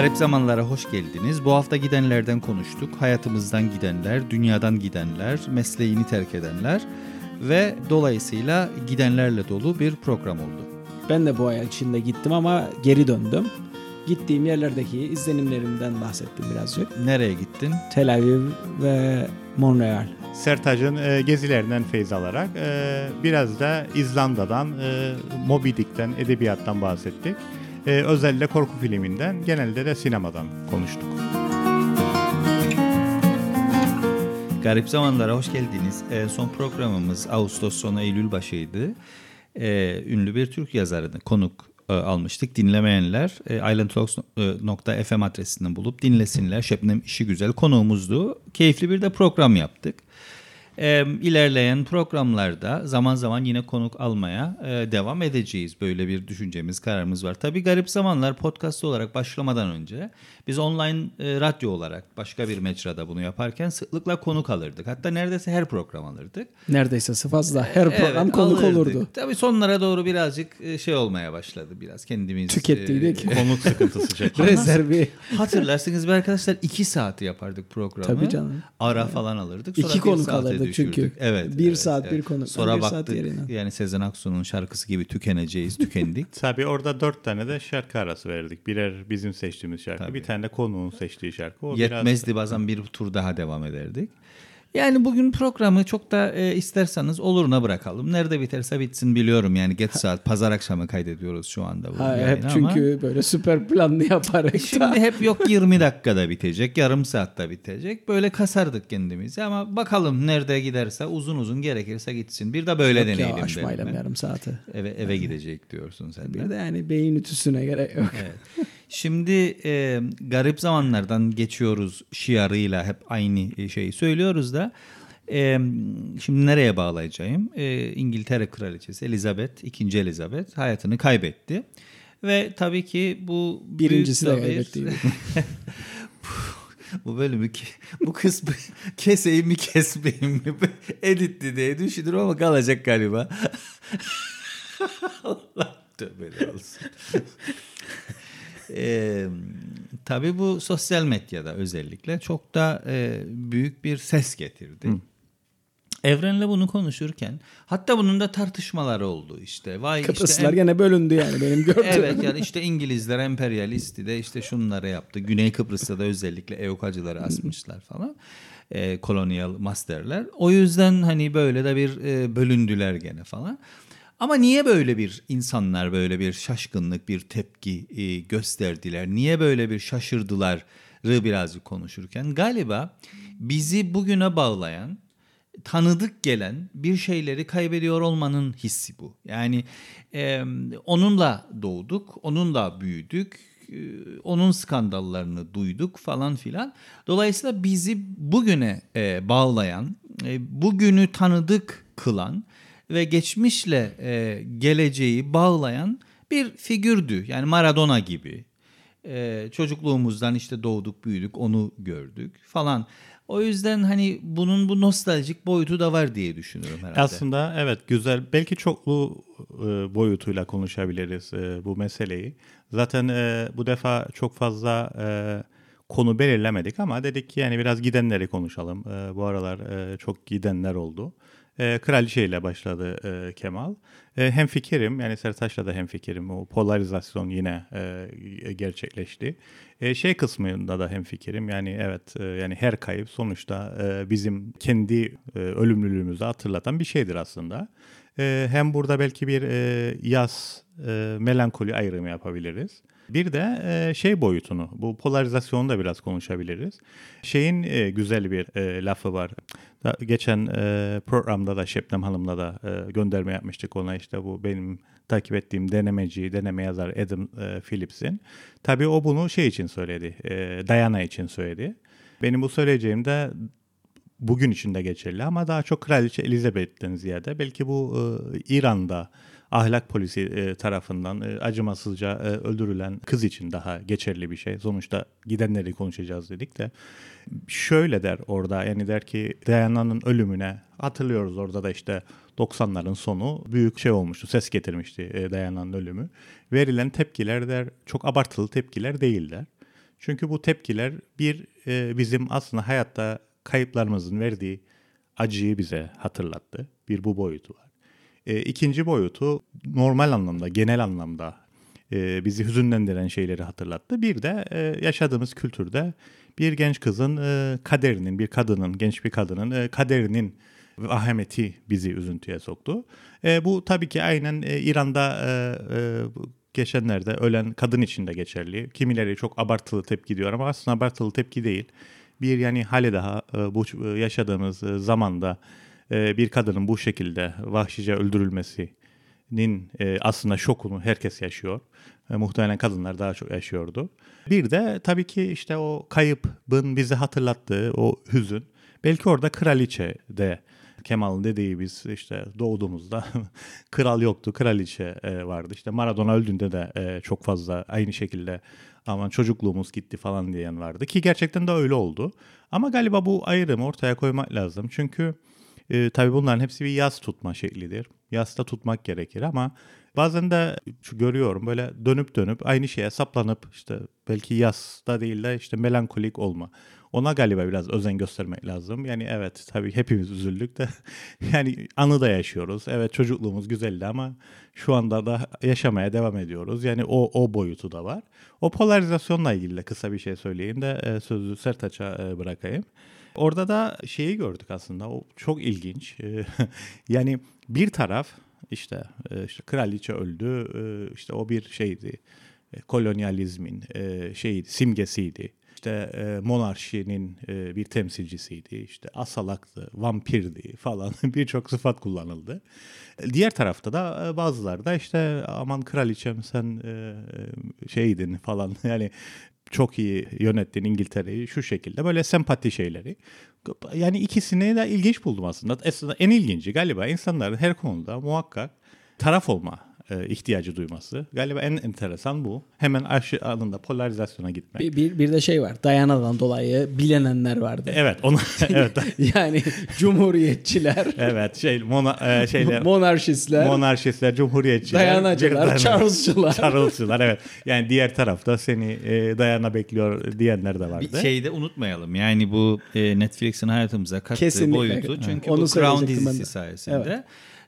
Garip zamanlara hoş geldiniz. Bu hafta gidenlerden konuştuk. Hayatımızdan gidenler, dünyadan gidenler, mesleğini terk edenler ve dolayısıyla gidenlerle dolu bir program oldu. Ben de bu ay içinde gittim ama geri döndüm. Gittiğim yerlerdeki izlenimlerimden bahsettim birazcık. Nereye gittin? Tel Aviv ve Montreal. Sertac'ın e, gezilerinden feyz alarak e, biraz da İzlanda'dan, e, Moby Dick'ten, edebiyattan bahsettik. E, özellikle korku filminden, genelde de sinemadan konuştuk. Garip zamanlara hoş geldiniz. E, son programımız Ağustos sonu Eylül başıydı. E, ünlü bir Türk yazarını konuk e, almıştık. Dinlemeyenler e, islandtalks.fm adresinden bulup dinlesinler. Şebnem işi güzel konuğumuzdu. Keyifli bir de program yaptık. E, ilerleyen programlarda zaman zaman yine konuk almaya e, devam edeceğiz. Böyle bir düşüncemiz, kararımız var. Tabii garip zamanlar podcast olarak başlamadan önce biz online e, radyo olarak başka bir mecrada bunu yaparken sıklıkla konuk alırdık. Hatta neredeyse her program alırdık. Neredeyse fazla. Her program Evet, konuk alırdık. olurdu. Tabii sonlara doğru birazcık e, şey olmaya başladı biraz kendimiz. Tükettiydik. e, Konuk sıkıntısı çektik. Rezervi. Hatırlarsınız bir arkadaşlar iki saat yapardık programı. Tabii canım. Ara falan alırdık. İki bir konuk alırdık düşürdük. çünkü. Evet. Bir evet, saat evet. bir konuk. Sonra Bir saat baktık yerine. yani Sezen Aksu'nun şarkısı gibi tükeneceğiz, tükendik. Tabii orada dört tane de şarkı arası verdik. Birer bizim seçtiğimiz şarkı, Tabii. bir tane de konuğun seçtiği şarkı. O biraz Yetmezdi bazen bir tur daha devam ederdik. Yani bugün programı çok da e, isterseniz oluruna bırakalım. Nerede biterse bitsin biliyorum yani geç saat pazar akşamı kaydediyoruz şu anda. Bu Ha, hep ama- çünkü böyle süper planlı yaparak Şimdi da. hep yok 20 dakikada bitecek, yarım saatte bitecek. Böyle kasardık kendimizi ama bakalım nerede giderse uzun uzun gerekirse gitsin. Bir de böyle Yok ya, deneyelim dedim ben. yarım saati. Eve, eve gidecek diyorsun sen Bir de. de yani beyin ütüsüne gerek yok. Evet. Şimdi e, garip zamanlardan geçiyoruz şiarıyla hep aynı şeyi söylüyoruz da. e, şimdi nereye bağlayacağım? E, İngiltere Kraliçesi Elizabeth, II. Elizabeth hayatını kaybetti. Ve tabii ki bu Birincisi de kaybetti. bu bölümü bu kısmı keseyim mi kesmeyeyim mi editti diye düşünür ama kalacak galiba. Allah tövbe olsun. Ee, tabii bu sosyal medyada özellikle çok da e, büyük bir ses getirdi. Evren'le bunu konuşurken hatta bunun da tartışmaları oldu işte. Vay işte Kıbrıslılar em- gene bölündü yani benim gördüğüm. Evet yani işte İngilizler emperyalisti de işte şunları yaptı. Güney Kıbrıs'ta da özellikle evokacıları asmışlar falan. Ee, kolonyal masterler. O yüzden hani böyle de bir e, bölündüler gene falan. Ama niye böyle bir insanlar böyle bir şaşkınlık, bir tepki e, gösterdiler? Niye böyle bir şaşırdılar? birazcık konuşurken galiba bizi bugüne bağlayan tanıdık gelen bir şeyleri kaybediyor olmanın hissi bu. Yani e, onunla doğduk, onunla büyüdük, e, onun skandallarını duyduk falan filan. Dolayısıyla bizi bugüne e, bağlayan, e, bugünü tanıdık kılan ve geçmişle e, geleceği bağlayan bir figürdü. Yani Maradona gibi. E, çocukluğumuzdan işte doğduk, büyüdük, onu gördük falan. O yüzden hani bunun bu nostaljik boyutu da var diye düşünüyorum herhalde. Aslında evet güzel. Belki çoklu e, boyutuyla konuşabiliriz e, bu meseleyi. Zaten e, bu defa çok fazla e, konu belirlemedik ama dedik ki yani biraz gidenleri konuşalım. E, bu aralar e, çok gidenler oldu. E, Kraliçe ile başladı e, Kemal. E, hem fikirim yani Sertaç'la da hem fikirim. O polarizasyon yine e, gerçekleşti. E, şey kısmında da hem fikirim. Yani evet e, yani her kayıp sonuçta e, bizim kendi e, ölümlülüğümüzü hatırlatan bir şeydir aslında. E, hem burada belki bir e, yaz e, melankoli ayrımı yapabiliriz. Bir de e, şey boyutunu, bu polarizasyonu da biraz konuşabiliriz. Şeyin e, güzel bir e, lafı var. Geçen programda da Şebnem Hanım'la da gönderme yapmıştık ona işte bu benim takip ettiğim denemeci, deneme yazar Adam Phillips'in. Tabii o bunu şey için söyledi, e, Diana için söyledi. Benim bu söyleyeceğim de bugün için de geçerli ama daha çok Kraliçe Elizabeth'ten ziyade belki bu e, İran'da ahlak polisi e, tarafından e, acımasızca e, öldürülen kız için daha geçerli bir şey. Sonuçta gidenleri konuşacağız dedik de şöyle der orada yani der ki Diana'nın ölümüne hatırlıyoruz orada da işte 90'ların sonu büyük şey olmuştu. Ses getirmişti e, Diana'nın ölümü. Verilen tepkiler der çok abartılı tepkiler değiller. Çünkü bu tepkiler bir bizim aslında hayatta kayıplarımızın verdiği acıyı bize hatırlattı. Bir bu boyutu var. E, ikinci boyutu normal anlamda, genel anlamda e, bizi hüzünlendiren şeyleri hatırlattı. Bir de e, yaşadığımız kültürde bir genç kızın e, kaderinin, bir kadının, genç bir kadının e, kaderinin vahemeti bizi üzüntüye soktu. E, bu tabii ki aynen e, İran'da e, e, geçenlerde ölen kadın için de geçerli. Kimileri çok abartılı tepki diyor ama aslında abartılı tepki değil. Bir yani hali daha e, bu e, yaşadığımız e, zamanda e, bir kadının bu şekilde vahşice öldürülmesinin e, aslında şokunu herkes yaşıyor. E, muhtemelen kadınlar daha çok yaşıyordu. Bir de tabii ki işte o kayıpın bize hatırlattığı o hüzün. Belki orada kraliçe de Kemal'ın dediği biz işte doğduğumuzda kral yoktu, kraliçe e, vardı. İşte Maradona öldüğünde de e, çok fazla aynı şekilde aman çocukluğumuz gitti falan diyen vardı ki gerçekten de öyle oldu. Ama galiba bu ayrımı ortaya koymak lazım. Çünkü e, tabii bunların hepsi bir yaz tutma şeklidir. Yasta tutmak gerekir ama bazen de şu görüyorum böyle dönüp dönüp aynı şeye saplanıp işte belki yasta değil de işte melankolik olma. Ona galiba biraz özen göstermek lazım. Yani evet tabii hepimiz üzüldük de yani anı da yaşıyoruz. Evet çocukluğumuz güzeldi ama şu anda da yaşamaya devam ediyoruz. Yani o o boyutu da var. O polarizasyonla ilgili de kısa bir şey söyleyeyim de e, sözü Sertaç'a e, bırakayım. Orada da şeyi gördük aslında. O çok ilginç. E, yani bir taraf işte e, işte kraliçe öldü. E, işte o bir şeydi. E, kolonyalizmin şeydi, simgesiydi işte monarşinin bir temsilcisiydi, işte asalaktı, vampirdi falan birçok sıfat kullanıldı. Diğer tarafta da bazıları da işte aman kraliçem sen şeydin falan yani çok iyi yönettin İngiltere'yi şu şekilde böyle sempati şeyleri. Yani ikisini de ilginç buldum aslında. Aslında en ilginci galiba insanların her konuda muhakkak taraf olma e, ihtiyacı duyması. Galiba en enteresan bu. Hemen aşı anında polarizasyona gitmek. Bir, bir, bir de şey var. Dayanadan dolayı bilenenler vardı. Evet, onu evet. yani cumhuriyetçiler. evet, şey mona, e, şeyler monarşistler. Monarşistler, cumhuriyetçiler, dayanacılar, Charles'çılar. Charles'çılar evet. Yani diğer tarafta seni e, dayana bekliyor diyenler de vardı. Bir şeyi de unutmayalım. Yani bu e, Netflix'in hayatımıza kattığı Kesinlikle. boyutu. Çünkü Onu bu Crown söyleyecektim ben dizisi de. sayesinde Evet.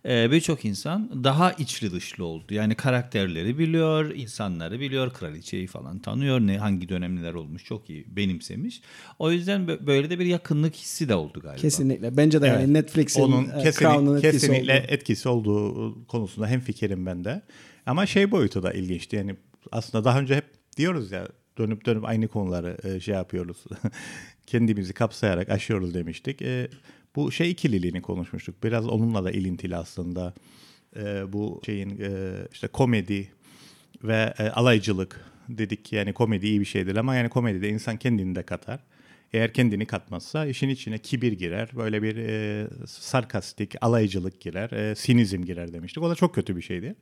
E, birçok insan daha içli dışlı oldu. Yani karakterleri biliyor, insanları biliyor, kraliçeyi falan tanıyor. Ne hangi dönemler olmuş çok iyi benimsemiş. O yüzden bö- böyle de bir yakınlık hissi de oldu galiba. Kesinlikle. Bence de yani Evet. Netflix'in Onun e, kesinlik- etkisi kesinlikle oldu. etkisi olduğu konusunda hem fikirim ben de. Ama şey boyutu da ilginçti. Yani aslında daha önce hep diyoruz ya dönüp dönüp aynı konuları e, şey yapıyoruz. Kendimizi kapsayarak aşıyoruz demiştik. E, bu şey ikililiğini konuşmuştuk. Biraz onunla da ilintili aslında. E, bu şeyin e, işte komedi ve e, alaycılık dedik ki yani komedi iyi bir şeydir ama yani komedide insan kendini de katar. Eğer kendini katmazsa işin içine kibir girer, böyle bir e, sarkastik, alaycılık girer, e, sinizm girer demiştik. O da çok kötü bir şeydi.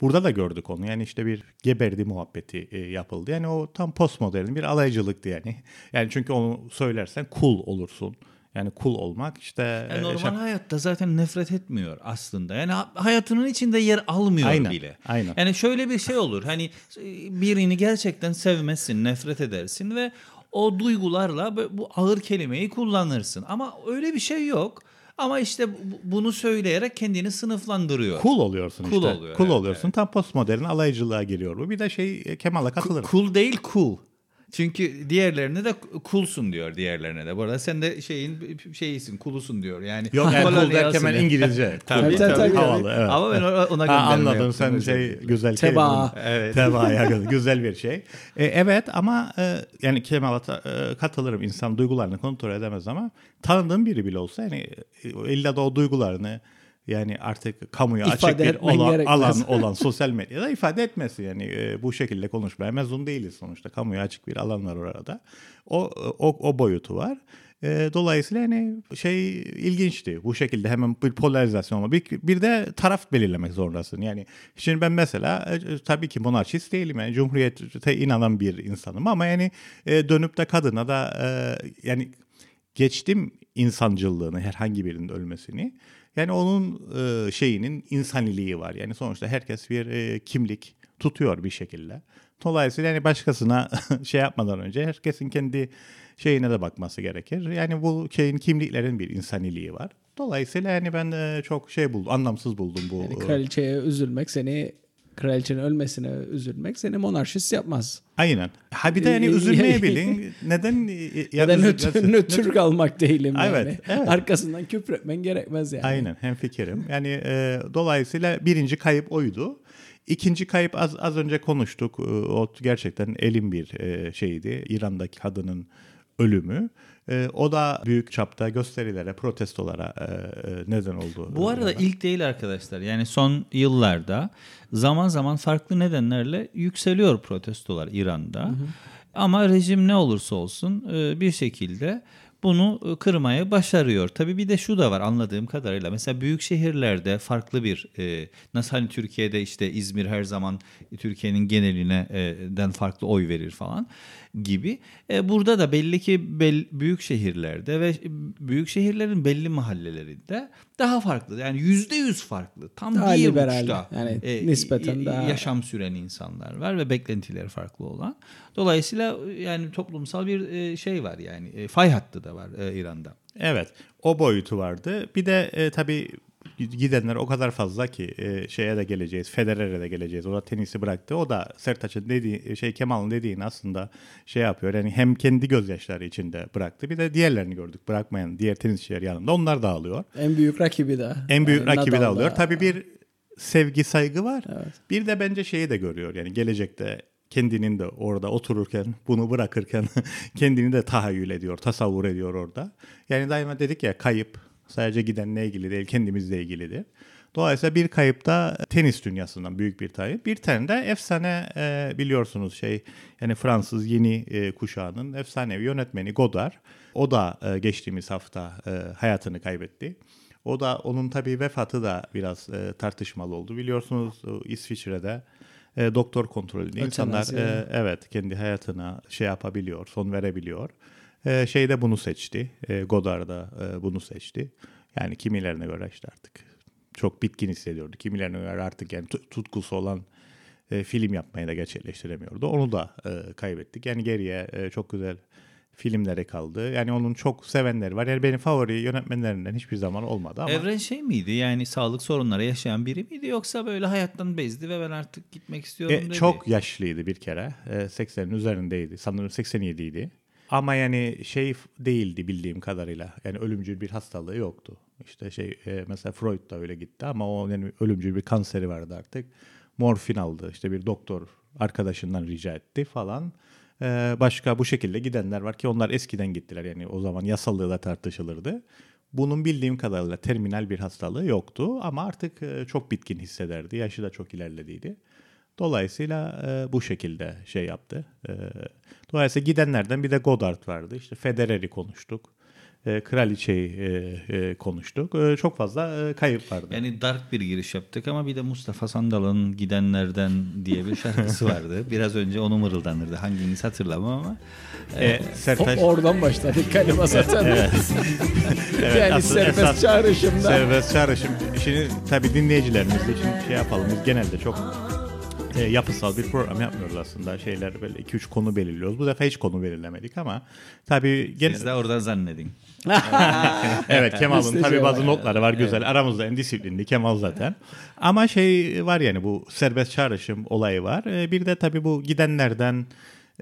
Burada da gördük onu. Yani işte bir geberdi muhabbeti e, yapıldı. Yani o tam postmodern bir alaycılıktı yani. Yani çünkü onu söylersen cool olursun. Yani cool olmak işte... Yani e, normal şak- hayatta zaten nefret etmiyor aslında. Yani ha- hayatının içinde yer almıyor Aynen, bile. aynen. Yani şöyle bir şey olur. Hani e, birini gerçekten sevmezsin, nefret edersin ve o duygularla bu ağır kelimeyi kullanırsın. Ama öyle bir şey yok. Ama işte bu- bunu söyleyerek kendini sınıflandırıyor. Cool oluyorsun Cool işte. oluyor, cool evet, oluyorsun. Tam postmodern alaycılığa giriyor bu. Bir de şey e, Kemal'a katılırım. Cool değil cool. Çünkü diğerlerine de coolsun diyor diğerlerine de. Bu arada sen de şeyin şeyisin, cool'usun diyor. Yani Yok yani kolonyalsın derken ben. İngilizce. Tabii, Tabii, tabii. tabii. Havalı evet. Ama ben ona, Ha, anladım sen özür şey güzel kelime. Evet. Tebaaya göre güzel bir şey. E, evet ama e, yani Kemal'a e, katılırım. İnsan duygularını kontrol edemez ama tanıdığım biri bile olsa yani e, illa da o duygularını yani artık kamuya İfade açık bir olan, gerekmez. alan olan sosyal medyada ifade etmesi yani e, bu şekilde konuşmaya mezun değiliz sonuçta. Kamuya açık bir alan var orada. O o, o boyutu var. E, dolayısıyla hani şey ilginçti. Bu şekilde hemen bir polarizasyon olma. Bir, bir de taraf belirlemek zorundasın. Yani şimdi ben mesela e, tabii ki monarşist değilim. Yani cumhuriyete inanan bir insanım ama yani e, dönüp de kadına da e, yani geçtim insancıllığını herhangi birinin ölmesini. Yani onun e, şeyinin insaniliği var. Yani sonuçta herkes bir e, kimlik tutuyor bir şekilde. Dolayısıyla yani başkasına şey yapmadan önce herkesin kendi şeyine de bakması gerekir. Yani bu şeyin kimliklerin bir insaniliği var. Dolayısıyla yani ben e, çok şey buldum, anlamsız buldum bu. Yani kraliçeye üzülmek seni kraliçenin ölmesine üzülmek seni monarşist yapmaz. Aynen. Ha bir de yani üzülmeyebilin. Neden? Ya, Ya da nötr, nötr kalmak değilim Evet, yani. evet. Arkasından küfretmen gerekmez yani. Aynen hem fikrim. Yani e, dolayısıyla birinci kayıp oydu. İkinci kayıp az az önce konuştuk. E, O gerçekten elin bir e, şeydi. İran'daki kadının ölümü. E, o da büyük çapta gösterilere, protestolara e, e, neden oldu. Bu arada ilk değil arkadaşlar. Yani son yıllarda zaman zaman farklı nedenlerle yükseliyor protestolar İran'da. Ama rejim ne olursa olsun e, bir şekilde bunu e, kırmaya başarıyor. Tabii bir de şu da var anladığım kadarıyla. Mesela büyük şehirlerde farklı bir e, nasıl hani Türkiye'de işte İzmir her zaman Türkiye'nin geneline e, den farklı oy verir falan gibi. E, burada da belli ki bel- büyük şehirlerde ve büyük şehirlerin belli mahallelerinde daha farklı. Yani yüzde yüz farklı. Tam Daha bir liberal, uçta yani e, nispeten daha- yaşam süren insanlar var ve beklentileri farklı olan. Dolayısıyla yani toplumsal bir e, şey var yani e, fay hattı da var e, İran'da. Evet, o boyutu vardı. Bir de e, tabii gidenler o kadar fazla ki e, şeye de geleceğiz, Federer'e de geleceğiz. O da tenisi bıraktı. O da Sertaç'ın dediği şey Kemal'ın dediğini aslında şey yapıyor. Yani hem kendi gözyaşları içinde bıraktı. Bir de diğerlerini gördük bırakmayan diğer tenisçiler yanında. Onlar da alıyor. En büyük rakibi de. En büyük Yani rakibi de alıyor. Tabii bir sevgi saygı var. Evet. Bir de bence şeyi de görüyor. Yani gelecekte kendinin de orada otururken bunu bırakırken kendini de tahayyül ediyor, tasavvur ediyor orada. Yani daima dedik ya kayıp sadece gidenle ilgili değil kendimizle ilgilidir. Dolayısıyla bir kayıp da tenis dünyasından büyük bir kayıp. Bir tane de efsane e, biliyorsunuz şey yani Fransız yeni e, kuşağının efsanevi yönetmeni Godard. O da e, geçtiğimiz hafta e, hayatını kaybetti. O da onun tabii vefatı da biraz e, tartışmalı oldu. Biliyorsunuz İsviçre'de e, doktor kontrolünde insanlar e, evet kendi hayatına şey yapabiliyor, son verebiliyor. E, şeyde bunu seçti. E, da e, bunu seçti. Yani kimilerine göre işte artık çok bitkin hissediyordu. Kimilerine göre artık yani tu- tutkusu olan e, film yapmayı da gerçekleştiremiyordu. Onu da e, kaybettik. Yani geriye e, çok güzel filmlere kaldı. Yani onun çok sevenleri var. Yani benim favori yönetmenlerinden hiçbir zaman olmadı ama Evren şey miydi yani sağlık sorunları yaşayan biri miydi yoksa böyle hayattan bezdi ve ben artık gitmek istiyorum E, dedi. çok yaşlıydı bir kere. E, 80'in üzerindeydi. Sanırım 87 idi. Ama yani şey değildi bildiğim kadarıyla. Yani ölümcül bir hastalığı yoktu. İşte şey e, mesela Freud da öyle gitti ama o yani ölümcül bir kanseri vardı artık. Morfin aldı. İşte bir doktor arkadaşından rica etti falan. E, başka bu şekilde gidenler var ki onlar eskiden gittiler. Yani o zaman yasallığı da tartışılırdı. Bunun bildiğim kadarıyla terminal bir hastalığı yoktu ama artık e, çok bitkin hissederdi. Yaşı da çok ilerlediydi. Dolayısıyla e, bu şekilde şey yaptı. E, dolayısıyla gidenlerden bir de Godard vardı. İşte Federer'i konuştuk. E, Kraliçe'yi e, e, konuştuk. E, çok fazla e, kayıp vardı. Yani dark bir giriş yaptık ama bir de Mustafa Sandal'ın Gidenlerden diye bir şarkısı vardı. Biraz önce onu mırıldanırdı. Hanginiz hatırlamam ama. E, O- Sertaç, oradan başladık kalima zaten. Evet, yani asıl- serbest esas- çağrışımda. Serbest çağrışım. Şimdi tabii dinleyicilerimiz için şey yapalım. Biz genelde çok e, yapısal bir program yapmıyoruz aslında. Şeyler böyle 2-3 konu belirliyoruz. Bu defa hiç konu belirlemedik ama tabii genel... Siz de oradan zannedin. Evet Kemal'ın tabii bazı var. notları var güzel. Aramızda en disiplinli Kemal zaten. Ama şey var yani bu serbest çağrışım olayı var. Ee, Bir de tabii bu gidenlerden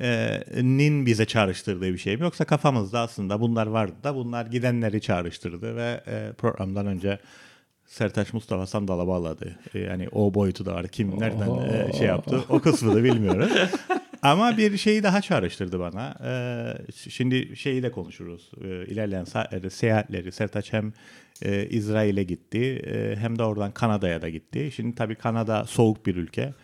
e, nin bize çağrıştırdığı bir şey mi? Yoksa kafamızda aslında bunlar vardı da bunlar gidenleri çağrıştırdı ve e, programdan önce Sertaç Mustafa Sandal'a bağladı. E, Yani o boyutu da var. Kim nereden e, şey yaptı o kısmı da bilmiyoruz. Ama bir şeyi daha çağrıştırdı bana. Ee, şimdi şeyi de konuşuruz. Ee, ilerleyen e, seyahatleri. Sertaç hem e, İsrail'e gitti e, hem de oradan Kanada'ya da gitti. Şimdi tabii Kanada soğuk bir ülke.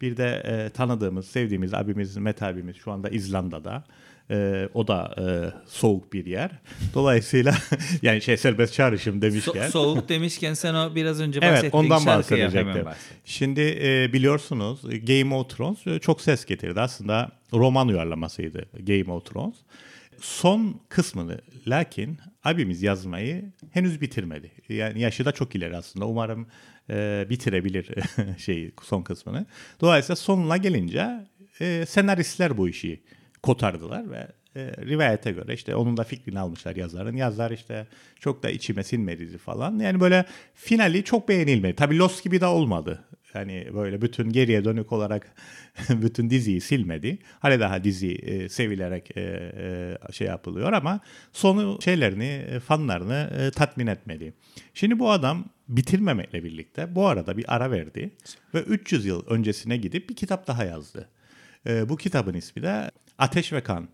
Bir de e, tanıdığımız, sevdiğimiz abimiz, Mete abimiz şu anda İzlanda'da. E, o da e, soğuk bir yer. Dolayısıyla yani şey serbest çağrışım So- demişken. soğuk demişken sen o biraz önce bahsettiğin Evet ondan bahsedecektim. Şimdi e, biliyorsunuz Game of Thrones e, çok ses getirdi. Aslında roman uyarlamasıydı Game of Thrones. son kısmını lakin abimiz yazmayı henüz bitirmedi. Yani yaşı da çok ileri aslında. Umarım e, bitirebilir şeyi son kısmını. Dolayısıyla sonuna gelince e, senaristler bu işi kotardılar ve e, rivayete göre işte onun da fikrini almışlar yazarın. Yazar işte çok da içime sinmedi falan. Yani böyle finali çok beğenilmedi. Tabii Lost gibi de olmadı. Yani böyle bütün geriye dönük olarak bütün diziyi silmedi. Hala daha dizi e, sevilerek e, e, şey yapılıyor ama sonu şeylerini, e, fanlarını e, tatmin etmedi. Şimdi bu adam bitirmemekle birlikte bu arada bir ara verdi ve 300 yıl öncesine gidip bir kitap daha yazdı. E, bu kitabın ismi de Ateş ve Kan.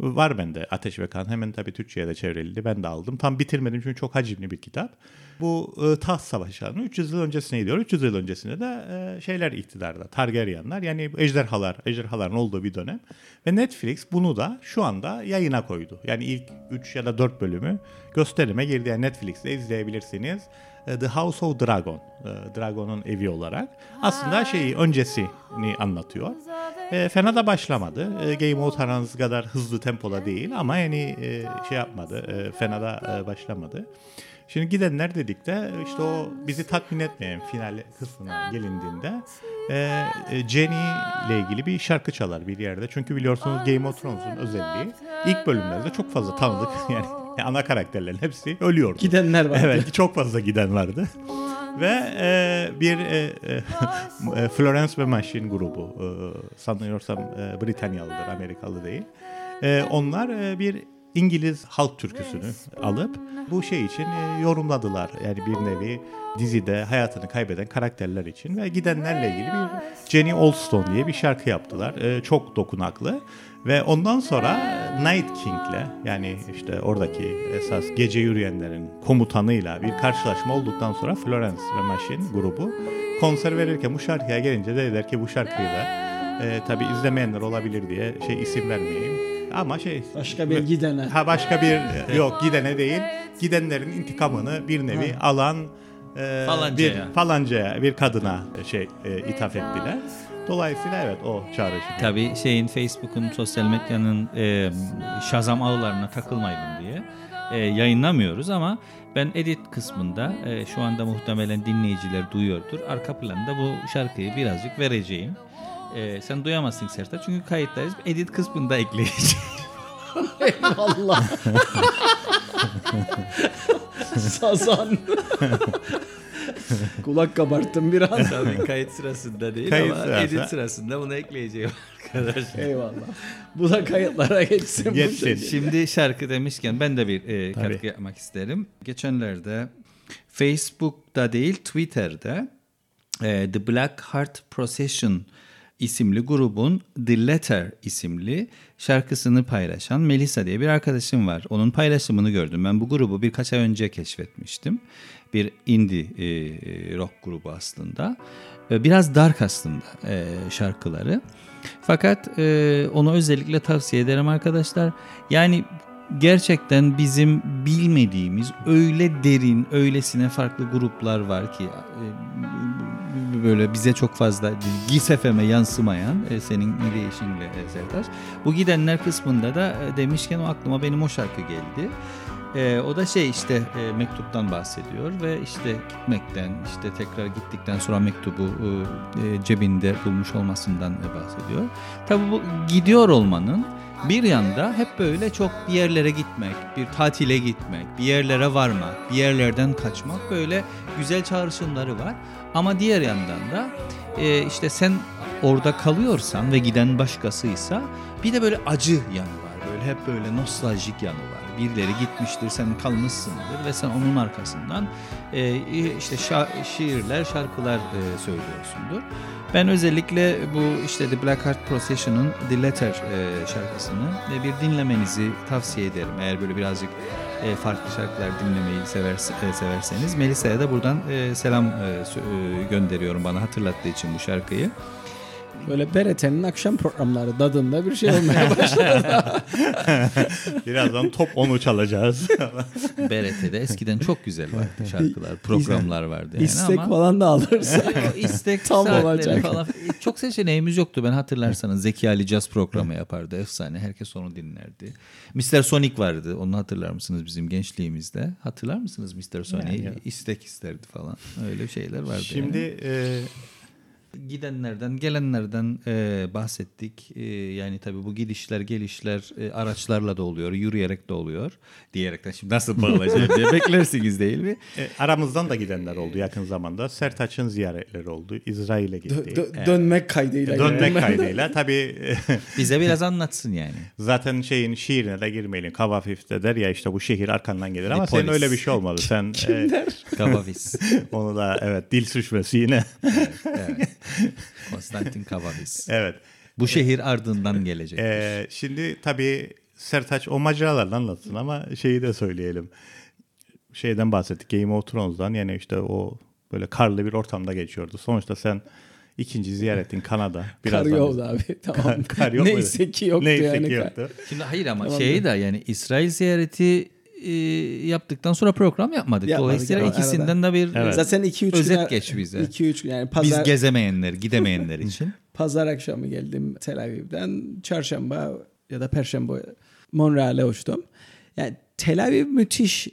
Var bende Ateş ve Kan. Hemen tabii Türkçe'ye de çevrildi. Ben de aldım. Tam bitirmedim çünkü çok hacimli bir kitap. Bu e, taht savaşlarını 300 yıl öncesine gidiyor. 300 yıl öncesinde de e, şeyler iktidarda. Targaryenler yani ejderhalar, ejderhaların olduğu bir dönem. Ve Netflix bunu da şu anda yayına koydu. Yani ilk 3 ya da 4 bölümü gösterime girdi. Yani Netflix'te izleyebilirsiniz. E, The House of Dragon. E, Dragon'un evi olarak. Aslında şeyi öncesini anlatıyor. E, fena da başlamadı. E, Game of Thrones kadar hızlı tempoda değil ama yani e, şey yapmadı. E, fena da e, başlamadı. Şimdi gidenler dedik de işte o bizi tatmin etmeyen final kısmına gelindiğinde e, e, Jenny ile ilgili bir şarkı çalar bir yerde. Çünkü biliyorsunuz Game of Thrones'un özelliği ilk bölümlerde çok fazla tanıdık yani ana karakterlerin hepsi ölüyordu. Gidenler vardı. Evet çok fazla giden vardı. Ve e, bir e, e, Florence ve Machine grubu e, sanıyorsam e, Britanyalıdır, Amerikalı değil. E, onlar e, bir İngiliz halk türküsünü alıp bu şey için e, yorumladılar. Yani bir nevi dizide hayatını kaybeden karakterler için ve gidenlerle ilgili bir Jenny Olstone diye bir şarkı yaptılar. E, çok dokunaklı. Ve ondan sonra Night King'le yani işte oradaki esas gece yürüyenlerin komutanıyla bir karşılaşma olduktan sonra Florence ve Machine grubu konser verirken bu şarkıya gelince dediler ki bu şarkıyı da e, tabi izlemeyenler olabilir diye şey isim vermeyeyim. Ama şey Başka bir gidene. Ha başka bir yok gidene değil. Gidenlerin intikamını bir nevi Ha. alan e, Falancaya. bir falancaya bir kadına şey e, ithaf ettiler. Dolayısıyla evet o çağrışım. Tabii şeyin Facebook'un sosyal medyanın e, Shazam ağlarına takılmayalım diye e, yayınlamıyoruz ama ben edit kısmında e, şu anda muhtemelen dinleyiciler duyuyordur. Arka planda bu şarkıyı birazcık vereceğim. E, sen duyamazsın Sertaç çünkü kayıttayız. Edit kısmında ekleyeceğim. Eyvallah. Sazan. Kulak kabarttım bir an. Tabii kayıt sırasında değil Kayıt ama sırası. edit sırasında bunu ekleyeceğim arkadaşlar. Eyvallah. Bu da kayıtlara geçsin. bu Geçsin. Şimdi şarkı demişken ben de bir e, Tabii. katkı yapmak isterim. Geçenlerde Facebook'ta değil Twitter'da e, The Black Heart Procession isimli grubun The Letter isimli şarkısını paylaşan Melissa diye bir arkadaşım var. Onun paylaşımını gördüm. Ben bu grubu birkaç ay önce keşfetmiştim. Bir indie e, rock grubu aslında. E, Biraz dark aslında e, şarkıları. Fakat e, onu özellikle tavsiye ederim arkadaşlar. Yani gerçekten bizim bilmediğimiz öyle derin, öylesine farklı gruplar var ki e, böyle bize çok fazla GİSFM'e yansımayan e, senin ilişkinle e, Sertaç. Bu gidenler kısmında da e, demişken o aklıma benim o şarkı geldi. E, o da şey işte e, mektuptan bahsediyor ve işte gitmekten işte tekrar gittikten sonra mektubu e, e, cebinde bulmuş olmasından bahsediyor. Tabii bu gidiyor olmanın bir yanda hep böyle çok bir yerlere gitmek, bir tatile gitmek, bir yerlere varmak, bir yerlerden kaçmak böyle güzel çağrışımları var. Ama diğer yandan da e, işte sen orada kalıyorsan ve giden başkasıysa bir de böyle acı yanı var. Böyle hep böyle nostaljik yanı var. Birileri gitmiştir, sen kalmışsındır ve sen onun arkasından e, işte şa- şiirler, şarkılar e, söylüyorsundur. Ben özellikle bu işte The Black Heart Procession'ın The Letter e, şarkısını e, bir dinlemenizi tavsiye ederim. Eğer böyle birazcık e, farklı şarkılar dinlemeyi sever, e, severseniz. Melisa'ya da buradan e, selam e, e, gönderiyorum bana hatırlattığı için bu şarkıyı. Böyle BRT'nin akşam programları tadında bir şey olmaya başladı. Birazdan top 10'u çalacağız. BRT'de eskiden çok güzel vardı şarkılar, programlar vardı yani İstek ama falan da alırsa. istek Tam olacak. falan. Çok seçeneğimiz yoktu. Ben hatırlarsanız Zeki Ali Caz programı yapardı. Efsane. Herkes onu dinlerdi. Mr. Sonic vardı. Onu hatırlar mısınız bizim gençliğimizde? Hatırlar mısınız Mr. Sonic'i? Yani. İstek isterdi falan. Öyle şeyler vardı. Şimdi yani. e, gidenlerden, gelenlerden e, bahsettik. E, yani tabii bu gidişler, gelişler e, araçlarla da oluyor, yürüyerek de oluyor. Diyerekten şimdi nasıl bağlayacağım diye beklersiniz değil mi? e, aramızdan da gidenler oldu yakın zamanda. Sertaç'ın ziyaretleri oldu. İsrail'e gitti. Dö- dö- Dönmek kaydıyla. Dönmek yani. kaydıyla. Tabii e, Bize biraz anlatsın yani. zaten şeyin şiirine de girmeyelim. Kavafif'te der ya işte bu şehir arkandan gelir ama Polis. senin öyle bir şey olmadı. Sen e, Kavavis. onu da evet dil suçması yine. evet. Konstantin Kavavis. evet. Bu şehir ardından gelecek. E, şimdi tabii Sertaç o maceralarını anlatsın ama şeyi de söyleyelim. Şeyden bahsettik Game of Thrones'dan yani işte o böyle karlı bir ortamda geçiyordu. Sonuçta sen ikinci ziyaretin Kanada. Kar birazdan- yoktu abi. Tamam. Kar yok Neyse ki yoktu Neyse yani. ki yoktu. Şimdi hayır ama Tamam. şeyi de yani İsrail ziyareti e, yaptıktan sonra program yapmadık. Yapmadık, Dolayısıyla evet, ikisinden de bir Evet. Zaten 2-3 Özet geç bize. 2-3 yani biz pazar, gezemeyenler, gidemeyenler için. pazar akşamı geldim Tel Aviv'den. Çarşamba ya da perşembe Montreal'e uçtum. Yani Tel Aviv müthiş.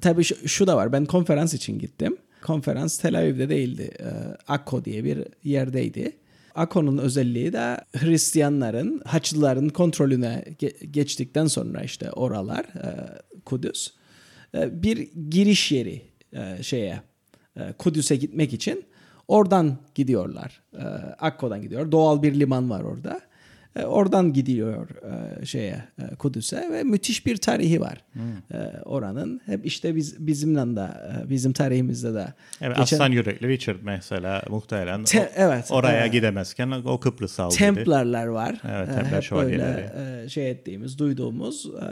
Tabii şu, şu da var. Ben konferans için gittim. Konferans Tel Aviv'de değildi. Ee, Akko diye bir yerdeydi. Akko'nun özelliği de Hristiyanların, Haçlıların kontrolüne ge- geçtikten sonra işte oralar, e, Kudüs e, bir giriş yeri e, şeye Kudüs'e gitmek için oradan gidiyorlar. Akko'dan gidiyor. Doğal bir liman var orada. E, Oradan gidiyor e, şeye e, Kudüs'e ve müthiş bir tarihi var e, oranın. Hep işte biz bizimle de e, bizim tarihimizde de Evet, geçen- Aslan Yürekli Richard mesela muhtemelen Te- evet, oraya evet. gidemezken o Kıbrıs'a aldı. Templarlar var. Evet, Templar böyle şövalyeleri. e, şey ettiğimiz, duyduğumuz e,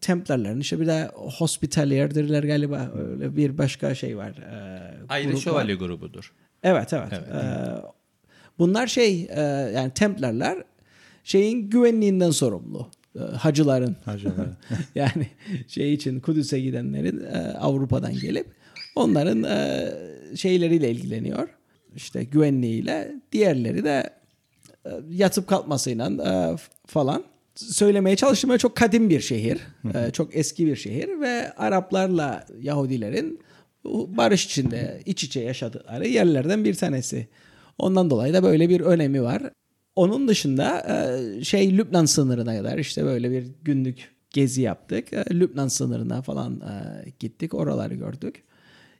Templarların işte bir de Hospitalier'dirler galiba. Öyle bir başka şey var. e, Ayrı grup var. şövalye grubudur. Evet evet. Ee, bunlar şey e, yani Templarlar şeyin güvenliğinden sorumlu. Ee, hacıların. Hacılar. yani şey için Kudüs'e gidenlerin e, Avrupa'dan gelip onların e, şeyleriyle ilgileniyor. İşte güvenliğiyle. Diğerleri de e, yatıp kalkmasıyla e, falan. Söylemeye çalıştım. Böyle Çok kadim bir şehir. E, çok eski bir şehir ve Araplarla Yahudilerin barış içinde iç içe yaşadıkları yerlerden bir tanesi. Ondan dolayı da böyle bir önemi var. Onun dışında e, şey Lübnan sınırına kadar işte böyle bir günlük gezi yaptık. E, Lübnan sınırına falan e, gittik. Oraları gördük.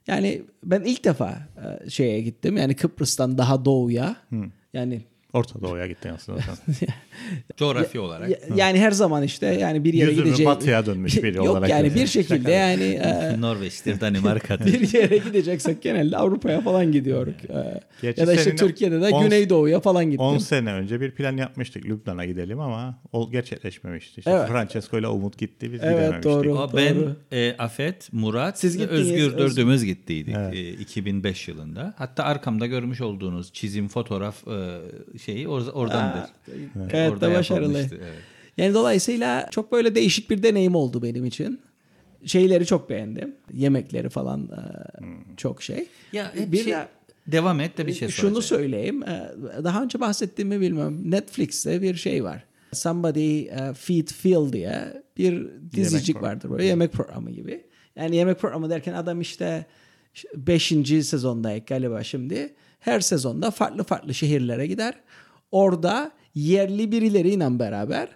Yani ben ilk defa şeye gittim. Yani Kıbrıs'tan daha doğuya. Yani Orta Doğu'ya gittin aslında. sen. Coğrafi olarak. ya- yani her zaman işte yani bir yere Yüzünü gidecek. batıya dönmüş biri Yok olarak yani görüyorum. bir şekilde yani e, Norveç'tir, Danimarka'dır. bir yere gideceksek genelde Avrupa'ya falan gidiyoruz. E, ya da işte Türkiye'de de on- Güneydoğu'ya falan gittim. 10 sene önce bir plan yapmıştık Lübnan'a gidelim ama o gerçekleşmemişti. İşte Evet. Francesco ile Umut gitti biz Evet, gidememiştik. doğru. O ben, Doğru. e, Afet, Murat Siz ve gittiniz, Özgür Öz- dördümüz gittiydik Evet. e, 2005 yılında. Hatta arkamda görmüş olduğunuz çizim, fotoğraf e, şeyi or- oradandır. E, Gayet orada de başarılı. evet. Yani dolayısıyla çok böyle değişik bir deneyim oldu benim için. Şeyleri çok beğendim. Yemekleri falan e, çok şey. Ya bir şey- de Devam et de bir şey şunu soracağım. söyleyeyim. e, Daha önce bahsettiğimi bilmiyorum. Netflix'te bir şey var. Somebody e, Feed Phil diye bir dizicik programı. vardır böyle yemek programı gibi. Yani yemek programı derken adam işte 5. sezondayız galiba şimdi. Her sezonda farklı farklı şehirlere gider. Orada yerli birileriyle beraber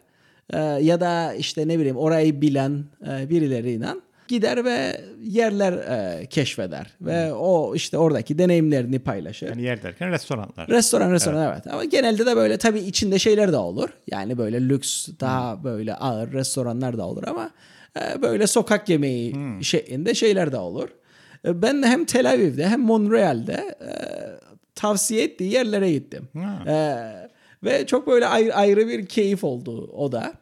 e, ya da işte ne bileyim orayı bilen e, birileriyle gider ve yerler e, keşfeder ve o işte oradaki deneyimlerini paylaşır. Yani yer derken restoranlar. Restoran restoran evet. Ama genelde de böyle tabii içinde şeyler de olur. Yani böyle lüks daha böyle ağır restoranlar da olur ama e, böyle sokak yemeği şeklinde şeyler de olur. E, Ben hem Tel Aviv'de hem Montreal'de e, tavsiye ettiği yerlere gittim. Ha. E, ve çok böyle ayrı, ayrı bir keyif oldu o da.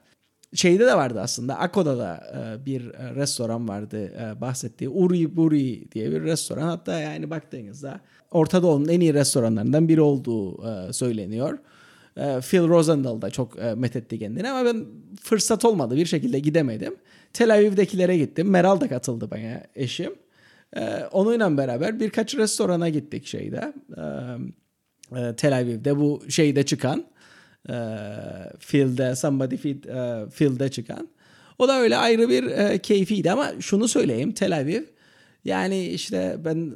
Şeyde de vardı aslında. Ako'da da e, bir e, restoran vardı e, bahsettiği. Uri Buri diye bir restoran. Hatta yani baktığınızda Orta Doğu'nun en iyi restoranlarından biri olduğu e, söyleniyor. E, Phil Rosendahl da çok e, methetti kendini ama ben fırsat olmadı bir şekilde gidemedim. Tel Aviv'dekilere gittim. Meral da katıldı bana eşim. E, onunla beraber birkaç restorana gittik şeyde. E, e, Tel Aviv'de bu şeyde çıkan e, Phil'de Somebody Feed e, Phil'de çıkan. O da öyle ayrı bir e, keyfiydi ama şunu söyleyeyim Tel Aviv yani işte ben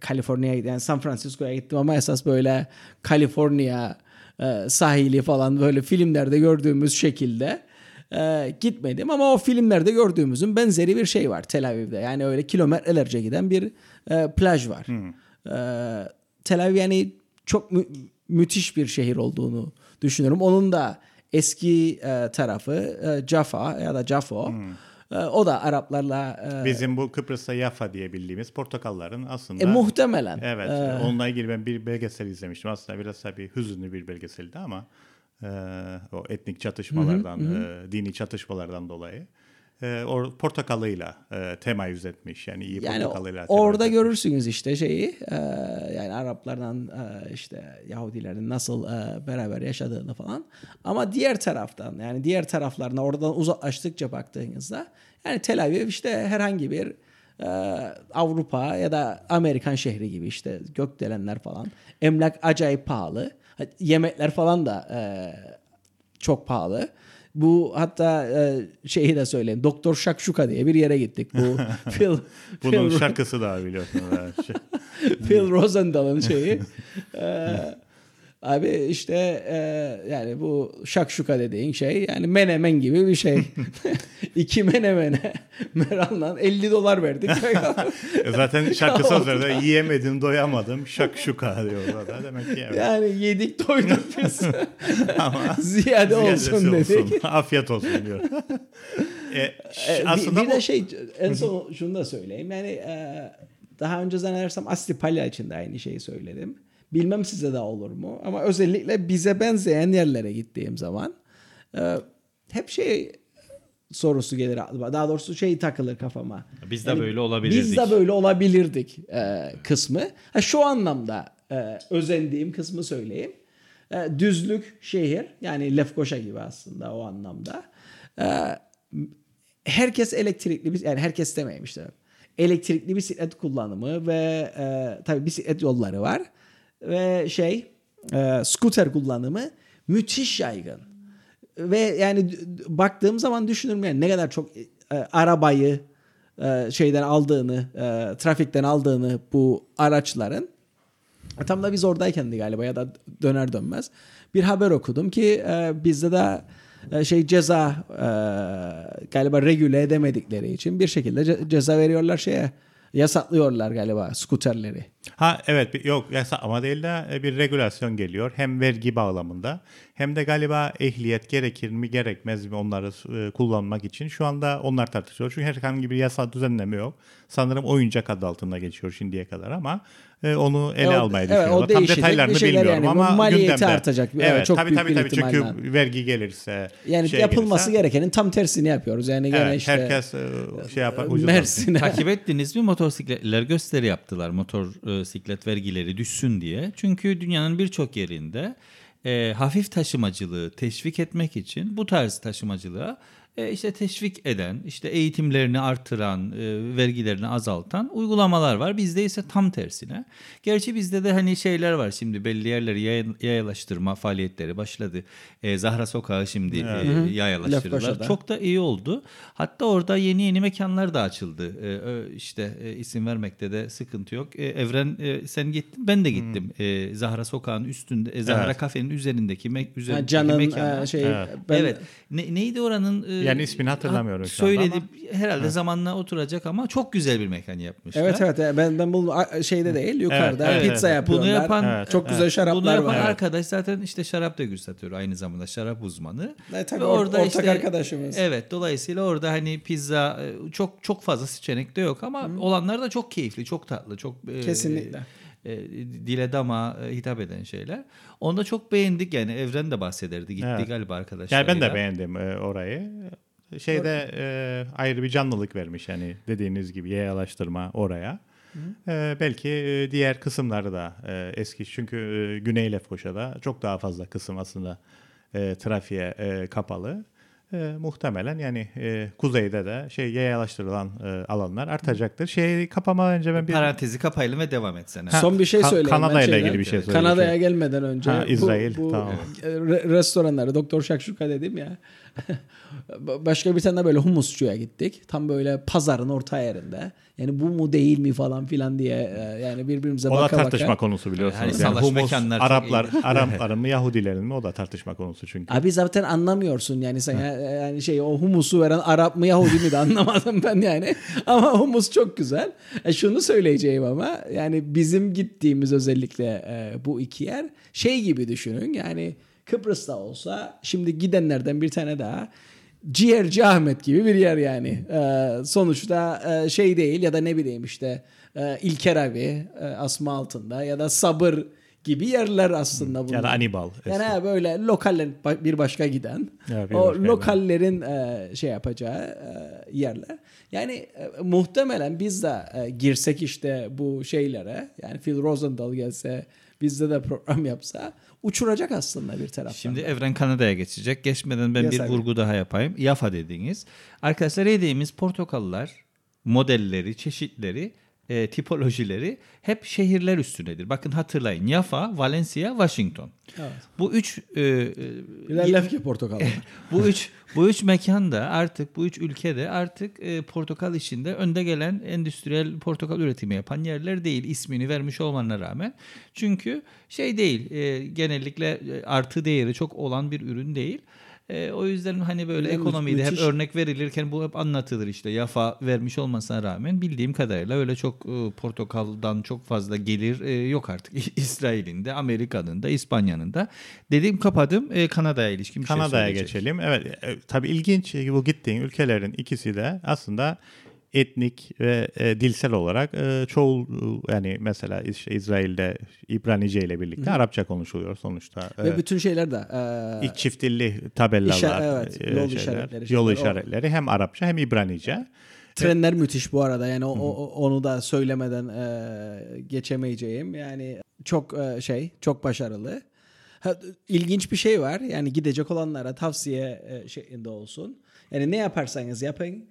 Kaliforniya'ya yani San Francisco'ya gittim ama esas böyle Kaliforniya e, sahili falan böyle filmlerde gördüğümüz şekilde e, gitmedim ama o filmlerde gördüğümüzün benzeri bir şey var Tel Aviv'de. Yani öyle kilometrelerce giden bir e, plaj var. E, Tel Aviv yani çok mü- müthiş bir şehir olduğunu düşünüyorum. Onun da eski e, tarafı e, Jaffa ya da Jafo. E, o da Araplarla e, Bizim bu Kıbrıs'ta Yafa diye bildiğimiz portakalların aslında e, muhtemelen. Evet, E, onunla ilgili ben bir belgesel izlemiştim. Aslında biraz tabii hüzünlü bir belgeseldi ama e, o etnik çatışmalardan, e, dini çatışmalardan dolayı e, o portakalıyla e, temayüz etmiş. Yani iyi Yani portakalıyla. orada etmiş. görürsünüz işte şeyi e, yani Araplardan e, işte Yahudilerin nasıl e, beraber yaşadığını falan. Ama diğer taraftan yani diğer taraflarına oradan uzaklaştıkça baktığınızda yani Tel Aviv işte herhangi bir e, Avrupa ya da Amerikan şehri gibi işte gökdelenler falan. Emlak acayip pahalı. Yemekler falan da e, çok pahalı. Bu hatta e, şeyi de söyleyeyim. Doktor Şakşuka diye bir yere gittik. Bu Phil, Bunun Phil, şarkısı da biliyorsunuz. Phil Rosenthal'ın şeyi. Ee, abi işte e, yani bu şakşuka dediğin şey yani menemen gibi bir şey. İki menemene Meral'la 50 dolar verdik. E, Zaten şarkı sözleri de yiyemedim, doyamadım, şakşuka diyor orada. Demek ki evet. yani yedik doyduk biz. Ama Ziyade olsun dedik. Afiyet olsun diyor. e, E, bir- aslında bir, bu- de şey en son şunu da söyleyeyim. Yani e, daha önce zannedersem Asti Palya için de aynı şeyi söyledim. Bilmem size de olur mu ama özellikle bize benzeyen yerlere gittiğim zaman e, hep şey sorusu gelir aklıma. Daha doğrusu şey takılır kafama. Biz de böyle olabilirdik. Biz de böyle olabilirdik e, kısmı. Ha, şu anlamda e, özendiğim kısmı söyleyeyim. E, düzlük şehir yani Lefkoşa gibi aslında o anlamda. E, herkes elektrikli bis- yani herkes demeyeyim işte. Elektrikli bisiklet kullanımı ve e, tabii bisiklet yolları var ve şey e, scooter kullanımı müthiş yaygın. Ve yani baktığım zaman düşünürüm yani ne kadar çok e, arabayı e, şeyden aldığını, e, trafikten aldığını bu araçların e, Tam da biz oradaykendi galiba ya da döner dönmez bir haber okudum ki e, bizde de e, şey ceza e, galiba regüle edemedikleri için bir şekilde ce- ceza veriyorlar şeye yasaklıyorlar galiba skuterleri. Ha evet yok yasak ama değil de e, bir regülasyon geliyor. Hem vergi bağlamında hem de galiba ehliyet gerekir mi gerekmez mi onları e, kullanmak için. Şu anda onlar tartışıyor. Çünkü herhangi bir yasal düzenleme yok. Sanırım oyuncak adı altında geçiyor şimdiye kadar ama e, onu ele Evet, almayı evet, o düşünüyorlar. Tam detaylarını bilmiyorum yani. Bu ama maliyeti gündemde. artacak. Evet, çok tabii büyük tabii bir tabii çünkü vergi gelirse Yani şey yapılması gelirse, gerekenin tam tersini yapıyoruz. Yani gene evet, işte herkes e, şey yapar ucuz Mersin'e Takip ettiniz mi motosikletler gösteri yaptılar motosiklet vergileri düşsün diye. Çünkü dünyanın birçok yerinde e, hafif taşımacılığı teşvik etmek için bu tarz taşımacılığa e, işte teşvik eden, işte eğitimlerini artıran, e, vergilerini azaltan uygulamalar var. Bizde ise tam tersine. Gerçi bizde de hani şeyler var şimdi belli yerleri yay- yayalaştırma faaliyetleri başladı. E, Zahra Sokağı şimdi e, yayalaştırdılar. Çok da iyi oldu. Hatta orada yeni yeni mekanlar da açıldı. Ö- işte e, isim vermekte de sıkıntı yok. Evren e, sen gittin, ben de gittim. Ee, Zahra Sokağı'nın üstünde, e, Zahra Evet. Kafe'nin üzerindeki me- Ha, üzerindeki Can'ın mekana. e, şey Evet. ben, evet. Ne- neydi oranın? e, Yani ismini hatırlamıyorum şu anda Söyledi. ama. Herhalde zamanla oturacak ama çok güzel bir mekan yapmışlar. Evet evet ben ben bunu a- şeyde değil yukarıda evet, pizza evet. yapıyorlar. Bunu yapan Evet, çok güzel şaraplar Bunu yapan var. arkadaş zaten işte şarap da satıyor aynı zamanda şarap uzmanı. E, tabii Ve or- ortak arkadaşımız. Evet dolayısıyla orada hani pizza e, çok çok fazla seçenek de yok ama olanlar da çok keyifli, çok tatlı, çok e, Kesinlikle. e, dile dama e, hitap eden şeyler. Onu da çok beğendik yani Evren de bahsederdi gitti Evet. galiba arkadaşlarıyla. Yani ben de beğendim e, orayı. Şeyde e, ayrı bir canlılık vermiş yani dediğiniz gibi yayalaştırma oraya. E, belki e, diğer kısımları da e, eski. Çünkü e, Güney Lefkoşa'da çok daha fazla kısım aslında e, trafiğe e, kapalı. E, muhtemelen yani e, kuzeyde de şey yayalaştırılan e, alanlar artacaktır. Şeyi kapamadan önce ben bir Parantezi kapayalım ve devam etsene. Ha, Son bir şey söyleyeyim. Kanada ile ilgili bir şey söyleyeyim. Kanada'ya gelmeden önce. Ha, İsrail, Bu, bu tamam. e, re- restoranları Doktor Şakşuka dedim ya. Başka bir tane böyle humusçuya gittik. Tam böyle pazarın orta yerinde. Yani bu mu değil mi falan filan diye e, yani birbirimize o da baka tartışma baka. konusu biliyorsunuz. Yani salaş humus, Araplar, iyi. Arapların mı Yahudilerin mi o da tartışma konusu çünkü. Abi zaten anlamıyorsun yani sen ya- yani şey o humusu veren Arap mı Yahudi mi de anlamadım ben yani. Ama humus çok güzel. E şunu söyleyeceğim ama yani bizim gittiğimiz özellikle e, bu iki yer şey gibi düşünün yani Kıbrıs'ta olsa şimdi gidenlerden bir tane daha Ciğerci Ahmet gibi bir yer yani. E, sonuçta e, şey değil ya da ne bileyim işte e, İlker abi e, asma altında ya da sabır gibi yerler aslında bunlar. Ya da Anibal. Yani ha, böyle lokaller bir başka giden Ya, bir o başka lokallerin e, şey yapacağı e, yerler. Yani e, muhtemelen biz de e, girsek işte bu şeylere yani Phil Rosenthal gelse bizde de program yapsa uçuracak aslında bir taraftan. Şimdi Evren Kanada'ya geçecek. Geçmeden ben Yes, bir vurgu daha yapayım. Yafa dediğiniz. Arkadaşlar yediğimiz portakallar, modelleri, çeşitleri, e, tipolojileri hep şehirler üstünedir. Bakın hatırlayın. Yafa, Valencia, Washington. Evet. Bu üç e, e, Lefke portakal. var. bu üç bu üç mekanda artık bu üç ülkede artık e, portakal işinde önde gelen endüstriyel portakal üretimi yapan yerler değil ismini vermiş olmanına rağmen. Çünkü şey değil e, genellikle e, artı değeri çok olan bir ürün değil. E, o yüzden hani böyle mü- ekonomide hep örnek verilirken bu hep anlatılır işte. Yafa vermiş olmasına rağmen bildiğim kadarıyla öyle çok e, portakaldan çok fazla gelir e, yok artık. İsrail'in de Amerika'nın da İspanya'nın da. Dediğim kapadım. E, Kanada'ya ilişkin bir şey Kanada'ya geçelim. Evet, e, tabii ilginç. Bu gittiğin ülkelerin ikisi de aslında etnik ve e, dilsel olarak e, çoğu yani mesela işte İsrail'de İbranice ile birlikte Arapça konuşuluyor sonuçta. Ve E, bütün şeyler de e, İlk çift dilli tabellalar, İşar- evet, e, yol şeyler, işaretleri, yol o. işaretleri hem Arapça hem İbranice. Trenler müthiş bu arada yani o, o- onu da söylemeden e, geçemeyeceğim yani çok e, şey çok başarılı. Ha, ilginç bir şey var yani gidecek olanlara tavsiye e, şeklinde olsun. Yani ne yaparsanız yapın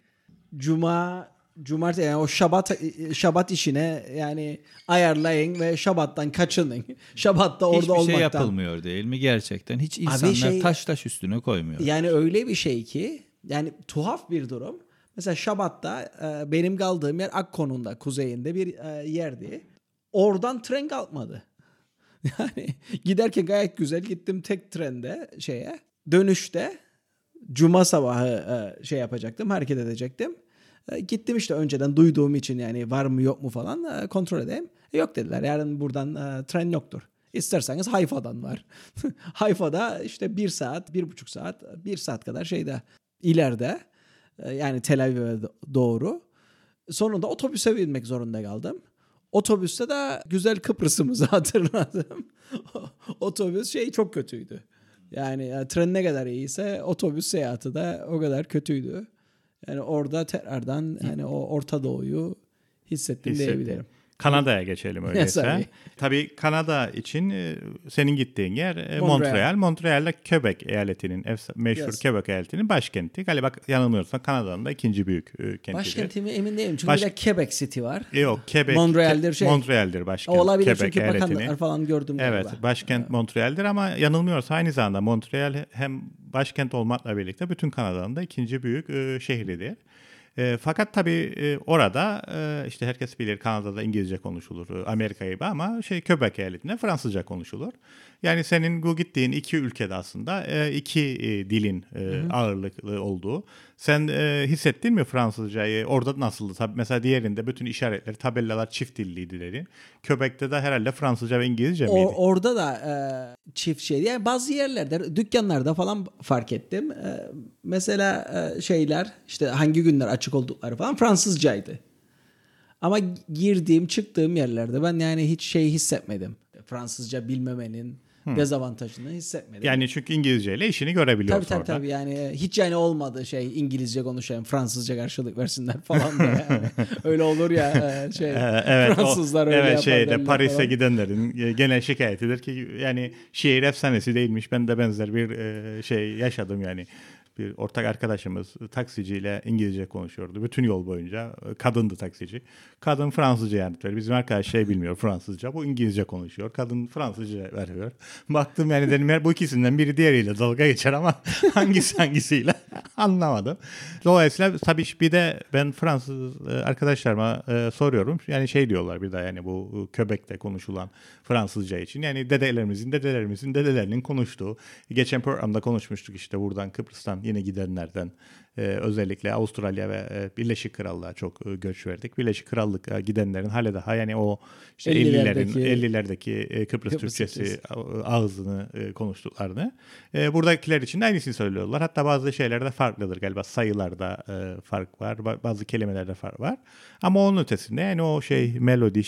cuma cumartesi yani o şabat şabat işine yani ayarlayın ve şabattan kaçının. Şabatta orada Hiçbir olmaktan. şey yapılmıyor değil mi gerçekten? Hiç insanlar şey- taş taş üstüne koymuyor. Yani öyle bir şey ki yani tuhaf bir durum. Mesela Şabat'ta e, benim kaldığım yer Akkon'un kuzeyinde bir e, yerdi. Oradan tren kalkmadı. Yani giderken gayet güzel gittim tek trende şeye. Dönüşte cuma sabahı e, şey yapacaktım, hareket edecektim. E, gittim işte önceden duyduğum için yani var mı yok mu falan e, kontrol edeyim. E, yok dediler yarın buradan tren yoktur. İsterseniz Hayfa'dan var. Hayfa'da işte bir saat, bir buçuk saat, bir saat kadar şeyde ileride yani Tel Aviv'e do- doğru. Sonunda otobüse binmek zorunda kaldım. Otobüste de güzel Kıbrıs'ımızı hatırladım. Otobüs şey çok kötüydü. Yani tren ne kadar iyiyse otobüs seyahati de o kadar kötüydü. Yani orada tekrardan yani o Orta Doğu'yu hissettim Hissettim. diyebilirim. Kanada'ya geçelim öyleyse. Tabii. Tabii Kanada için e, senin gittiğin yer e, Montreal. Montreal. Montreal'de Quebec eyaletinin meşhur Yes. Quebec eyaletinin başkenti. Galiba yanılmıyorsam Kanada'nın da ikinci büyük e, kentidir. Başkenti mi emin değilim. Çünkü Baş- bir de Quebec City var. Yok Quebec. Montreal'dir şey. Montreal'dir başkent. Olabilir Quebec çünkü eyaletinin. bakanlar falan gördüm Evet, galiba. başkent Montreal'dir ama yanılmıyorsa aynı zamanda Montreal hem başkent olmakla birlikte bütün Kanada'nın da ikinci büyük e, şehridir. E, fakat tabii e, orada e, işte herkes bilir Kanada'da İngilizce konuşulur, e, Amerika gibi ama şey Quebec eyaletinde Fransızca konuşulur. Yani senin bu gittiğin iki ülkede aslında e, iki e, dilin e, ağırlıklı olduğu. Sen e, hissettin mi Fransızcayı? Orada nasıldı? Tabii mesela diğerinde bütün işaretler, tabellalar çift dilliydi dedi. Quebec'te de herhalde Fransızca ve İngilizce miydi? O, orada da e, çift şey. Yani bazı yerlerde dükkanlarda falan fark ettim. E, mesela e, şeyler işte hangi günler açık oldukları falan Fransızcaydı. Ama girdiğim çıktığım yerlerde ben yani hiç şey hissetmedim. Fransızca bilmemenin dezavantajını hissetmedim. Yani çünkü İngilizceyle işini görebiliyor Tabii tabii orada. tabii yani hiç yani olmadı şey İngilizce konuşayım Fransızca karşılık versinler falan. Yani öyle olur ya e, şey Ee, evet, Fransızlar o, öyle evet şeyde Paris'e falan. gidenlerin e, genel şikayetidir ki yani şehir efsanesi değilmiş. Ben de benzer bir e, şey yaşadım yani. Bir ortak arkadaşımız taksiciyle İngilizce konuşuyordu. Bütün yol boyunca kadındı taksici. Kadın Fransızca veriyor. Bizim arkadaş şey bilmiyor Fransızca. Bu İngilizce konuşuyor. Kadın Fransızca veriyor. Baktım yani dedim bu ikisinden biri diğeriyle dalga geçer ama hangisi hangisiyle anlamadım. Dolayısıyla tabii bir de ben Fransız e, arkadaşlarıma e, soruyorum. Yani şey diyorlar bir de yani bu Köbek'te konuşulan Fransızca için. Yani dedelerimizin dedelerimizin dedelerinin konuştuğu. Geçen programda konuşmuştuk işte buradan Kıbrıs'tan yine gidenlerden. E, özellikle Avustralya ve e, Birleşik Krallığa çok e, göç verdik. Birleşik Krallık'a gidenlerin hala daha yani o işte 50'lerin 50'lerdeki 50'lerdeki e, Kıbrıs, Kıbrıs Türkçesi Türkçesi. ağzını e, konuştuklarını. E, buradakiler için de aynısını söylüyorlar. Hatta bazı şeylerde farklıdır galiba. Sayılarda e, fark var. ba- Bazı kelimelerde fark var. Ama onun ötesinde yani o şey melodi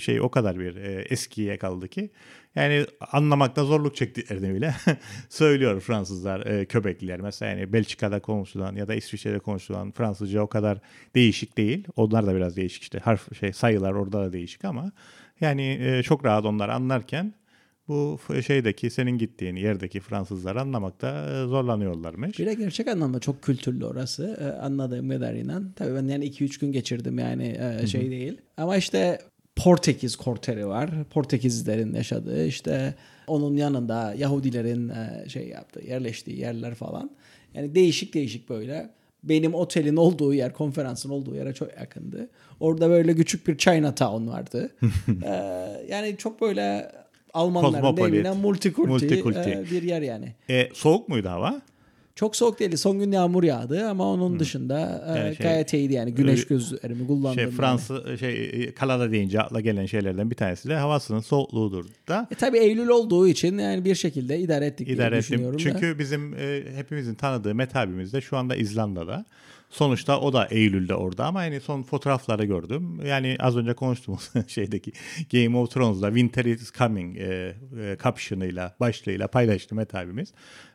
şey o kadar bir e, eskiye kaldı ki yani anlamakta zorluk çektiklerini bile söylüyor Fransızlar, e, Köbekliler. Mesela yani Belçika'da konuşulan ya da İsviçre'de konuşulan Fransızca o kadar değişik değil. Onlar da biraz değişik işte. Harf şey sayılar orada da değişik ama yani e, çok rahat onlar anlarken bu şeydeki senin gittiğin yerdeki Fransızlar anlamakta e, zorlanıyorlarmış. Bir de gerçek anlamda çok kültürlü orası e, anladığım kadarıyla. Tabii ben yani 2-3 gün geçirdim yani e, şey değil. Ama işte Portekiz korteri var. Portekizlilerin yaşadığı işte onun yanında Yahudilerin e, şey yaptığı yerleştiği yerler falan. Yani değişik değişik böyle. Benim otelin olduğu yer, konferansın olduğu yere çok yakındı. Orada böyle küçük bir Chinatown vardı. E, yani çok böyle Almanların deyimiyle multikulti, multikulti. e, bir yer yani. E, soğuk muydu hava? Çok soğuk değildi. Son gün yağmur yağdı ama onun dışında e, Yani şey- gayet iyiydi yani. Güneş Ee, gözlüğümü kullandım. Şey yani. Fransa şey e, Kanada deyince akla gelen şeylerden bir tanesi de havasının soğukluğudur da. E, tabii Eylül olduğu için yani bir şekilde idare ettik diye İdare ettim. düşünüyorum. da. Çünkü bizim e, hepimizin tanıdığı Met abimiz de şu anda İzlanda'da. Sonuçta o da Eylül'de orada ama yani son fotoğrafları gördüm. Yani az önce konuştuğumuz şeydeki Game of Thrones'da Winter is Coming e, e, caption'ıyla, başlığıyla paylaştı Met abimiz.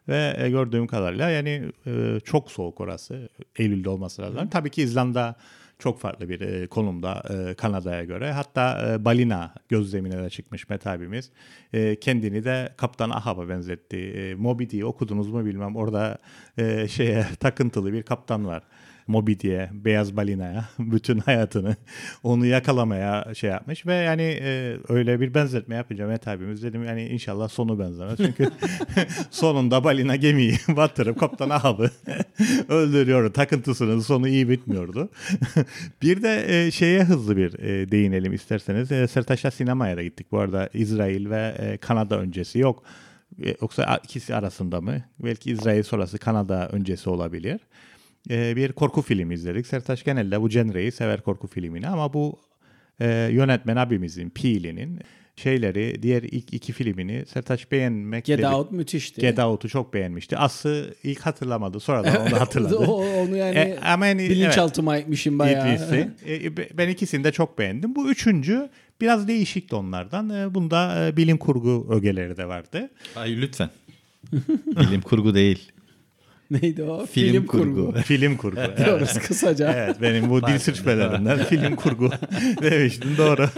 Ve e, gördüğüm kadarıyla yani e, çok soğuk orası. Eylül'de olması lazım. Tabii ki İzlanda çok farklı bir e, konumda e, Kanada'ya göre. Hatta e, balina gözlemine de çıkmış Met abimiz. E, kendini de Kaptan Ahab'a benzetti. E, Moby Dick'i okudunuz mu bilmem. Orada e, şeye takıntılı bir kaptan var. Moby diye beyaz balinaya bütün hayatını onu yakalamaya şey yapmış ve yani e, öyle bir benzetme yapınca Met abimiz dedim yani inşallah sonu benzemez çünkü sonunda balina gemiyi batırıp kaptan Ahab'ı öldürüyor. Takıntısının sonu iyi bitmiyordu. bir de e, şeye hızlı bir e, değinelim isterseniz. E, Sertaş'a sinemaya da gittik. Bu arada İsrail ve e, Kanada öncesi yok. E, yoksa ikisi arasında mı? Belki İsrail sonrası Kanada öncesi olabilir. E, bir korku filmi izledik. Sertaç genelde bu genreyi sever korku filmini ama bu e, yönetmen abimizin, Peele'nin şeyleri, diğer ilk iki filmini Sertaç beğenmekle... Get Out müthişti. Get Out'u çok beğenmişti. Aslı ilk hatırlamadı. Sonradan onu hatırladı. O- onu yani E, ama yani, bilinçaltıma etmişim bayağı. İdris'i. E, be- ben ikisini de çok beğendim. Bu üçüncü biraz değişikti onlardan. E, bunda e, bilim kurgu ögeleri de vardı. Ay lütfen. Bilim kurgu değil. Neydi o? Film Film, kurgu. kurgu. Film kurgu. evet. Diyoruz kısaca. Evet benim bu dil sürçmelerinden film kurgu demiştim doğru.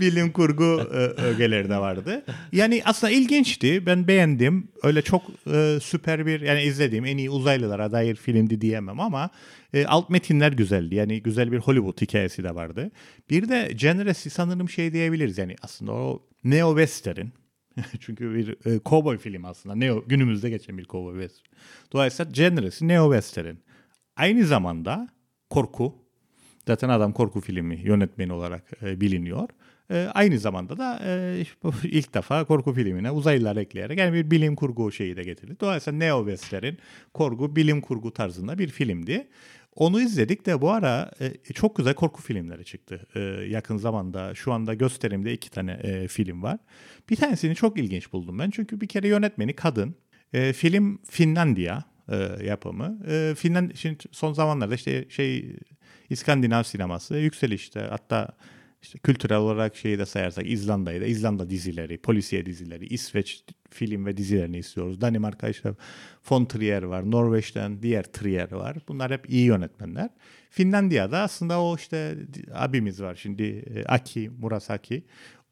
Bilim kurgu e, ögeleri de vardı. Yani aslında ilginçti. Ben beğendim. Öyle çok e, süper bir yani izlediğim en iyi uzaylılara dair filmdi diyemem ama e, alt metinler güzeldi. Yani güzel bir Hollywood hikayesi de vardı. Bir de genresi sanırım şey diyebiliriz yani aslında o neo western çünkü bir e, cowboy film aslında. Neo, günümüzde geçen bir cowboy western. Dolayısıyla genresi neo western. Aynı zamanda korku. Zaten adam korku filmi yönetmeni olarak e, biliniyor. E, aynı zamanda da e, ilk defa korku filmine uzaylılar ekleyerek yani bir bilim kurgu şeyi de getirdi. Dolayısıyla neo western korku bilim kurgu tarzında bir filmdi. Onu izledik de bu ara e, çok güzel korku filmleri çıktı e, yakın zamanda. Şu anda gösterimde iki tane e, film var. Bir tanesini çok ilginç buldum ben. Çünkü bir kere yönetmeni kadın. E, film Finlandiya e, yapımı. E, Finland şimdi son zamanlarda işte şey İskandinav sineması yükselişte. Hatta İşte kültürel olarak şeyi de sayarsak İzlanda'yı da İzlanda dizileri, polisiye dizileri, İsveç film ve dizilerini istiyoruz. Danimarka işte von Trier var, Norveç'ten diğer Trier var. Bunlar hep iyi yönetmenler. Finlandiya'da aslında o işte abimiz var şimdi e, Aki Murasaki.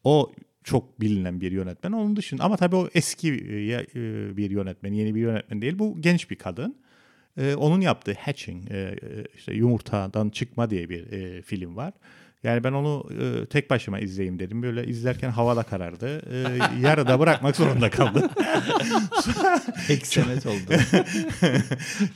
O çok bilinen bir yönetmen. Onun dışında ama tabii o eski e, e, bir yönetmen, yeni bir yönetmen değil. Bu genç bir kadın. Onun yaptığı Hatching, işte yumurtadan çıkma diye bir film var. Yani ben onu e, tek başıma izleyeyim dedim. Böyle izlerken havada karardı. E, yarıda bırakmak zorunda kaldım. Eksemet oldu.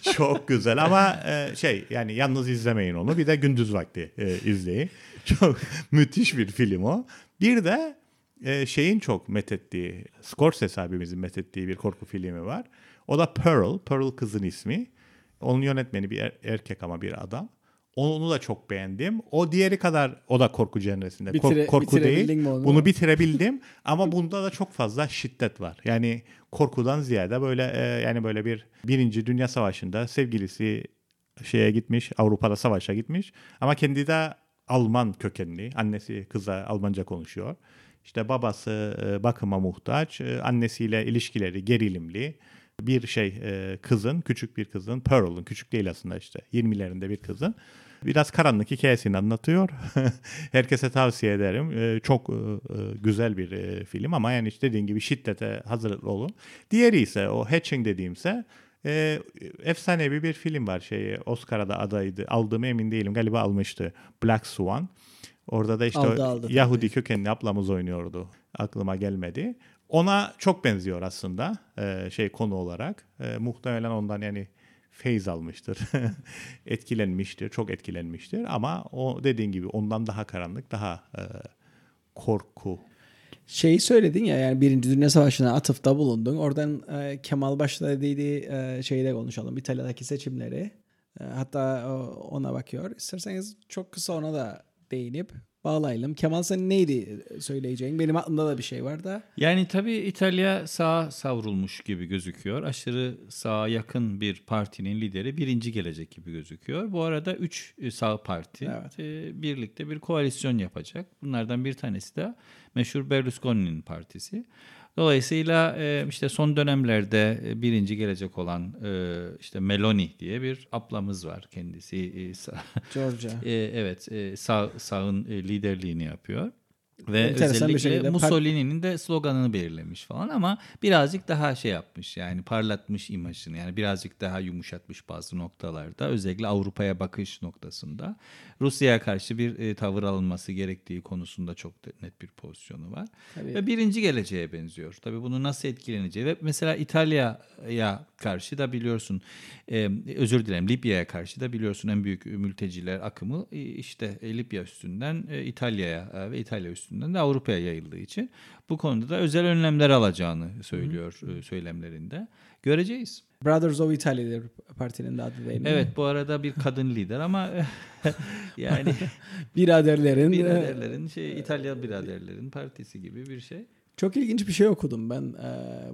Çok güzel ama e, şey yani yalnız izlemeyin onu. Bir de gündüz vakti e, izleyin. Çok müthiş bir film o. Bir de e, şeyin çok methettiği, Scorsese abimizin methettiği bir korku filmi var. O da Pearl. Pearl kızın ismi. Onun yönetmeni bir er, erkek ama bir adam. Onu da çok beğendim. O diğeri kadar o da korku cenresinde. Bitire, korku değil. Onu? Bunu bitirebildim ama bunda da çok fazla şiddet var. Yani korkudan ziyade böyle e, yani böyle bir birinci Dünya Savaşı'nda sevgilisi şeye gitmiş, Avrupa'da savaşa gitmiş ama kendi de Alman kökenli. Annesi kıza Almanca konuşuyor. İşte babası e, bakıma muhtaç, e, annesiyle ilişkileri gerilimli bir şey e, kızın, küçük bir kızın, Pearl'ın, küçük değil aslında işte 20'lerinde bir kızın biraz karanlık hikayesini anlatıyor. Herkese tavsiye ederim. E, çok e, güzel bir e, film ama yani işte dediğim gibi şiddete hazırlıklı olun. Diğeri ise o Hatching dediğimse e, efsanevi bir film var şey Oscar'a da adaydı. Aldığımı emin değilim. Galiba almıştı. Black Swan. Orada da işte aldı, aldı, Yahudi tabii. kökenli ablamız oynuyordu. Aklıma gelmedi. Ona çok benziyor aslında e, şey konu olarak. E, muhtemelen ondan yani feyz almıştır. etkilenmiştir, çok etkilenmiştir ama o dediğin gibi ondan daha karanlık, daha e, korku. Şeyi söyledin ya yani Birinci Dünya Savaşı'na atıfta bulundun. Oradan e, Kemal başta dediği e, şeyi konuşalım. İtalya'daki seçimleri. E, hatta ona bakıyor. İsterseniz çok kısa ona da değinip bağlayalım. Kemal sen neydi söyleyeceğin? Benim aklımda da bir şey var da. Yani tabii İtalya sağ savrulmuş gibi gözüküyor. Aşırı sağa yakın bir partinin lideri birinci gelecek gibi gözüküyor. Bu arada üç e, sağ parti evet. E, birlikte bir koalisyon yapacak. Bunlardan bir tanesi de meşhur Berlusconi'nin partisi. Dolayısıyla e, işte son dönemlerde e, birinci gelecek olan e, işte Meloni diye bir ablamız var kendisi. Georgia. evet sağ, sağın liderliğini yapıyor. Ve Enteresan özellikle Mussolini'nin de sloganını belirlemiş falan ama birazcık daha şey yapmış yani parlatmış imajını yani birazcık daha yumuşatmış bazı noktalarda özellikle Avrupa'ya bakış noktasında. Rusya'ya karşı bir e, tavır alınması gerektiği konusunda çok net bir pozisyonu var. Tabii. Ve birinci geleceğe benziyor. Tabii bunu nasıl etkileneceği ve mesela İtalya'ya karşı da biliyorsun e, özür dilerim Libya'ya karşı da biliyorsun en büyük mülteciler akımı e, işte e, Libya üstünden e, İtalya'ya e, ve İtalya üstünden de Avrupa'ya yayıldığı için bu konuda da özel önlemler alacağını söylüyor Hı. söylemlerinde. Göreceğiz. Brothers of Italy partinin de adı değil mi? Evet bu arada bir kadın lider ama yani biraderlerin biraderlerin şey İtalya biraderlerin partisi gibi bir şey. Çok ilginç bir şey okudum ben e,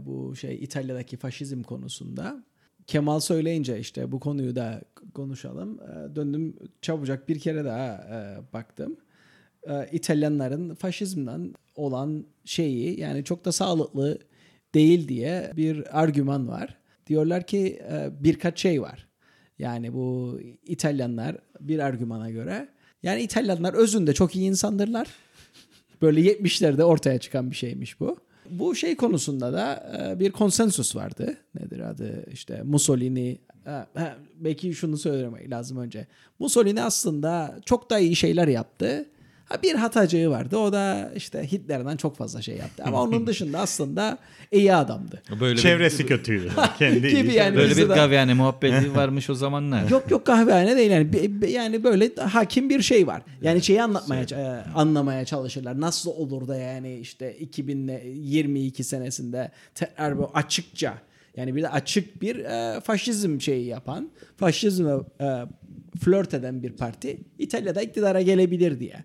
bu şey İtalya'daki faşizm konusunda. Kemal söyleyince işte bu konuyu da konuşalım. E, döndüm çabucak bir kere daha e, baktım. İtalyanların faşizmden olan şeyi yani çok da sağlıklı değil diye bir argüman var. Diyorlar ki birkaç şey var. Yani bu İtalyanlar bir argümana göre yani İtalyanlar özünde çok iyi insandırlar Böyle 70'lerde ortaya çıkan bir şeymiş bu. Bu şey konusunda da e, bir konsensus vardı. Nedir adı? İşte Mussolini belki şunu söylemek lazım önce. Mussolini aslında çok da iyi şeyler yaptı. Ha bir hatacığı vardı. O da işte Hitler'den çok fazla şey yaptı. Ama onun dışında aslında iyi adamdı. Böyle Çevresi bir, kötüydü. Kendi gibi yani böyle bir kahvehane muhabbeti varmış o zamanlar. Yok yok kahvehane değil yani yani böyle hakim bir şey var. Yani şeyi anlatmaya şey. anlamaya çalışırlar. Nasıl olur da yani işte 2022 senesinde tekrar bu açıkça yani bir de açık bir e, faşizm şeyi yapan, faşizme e, flört eden bir parti İtalya'da iktidara gelebilir diye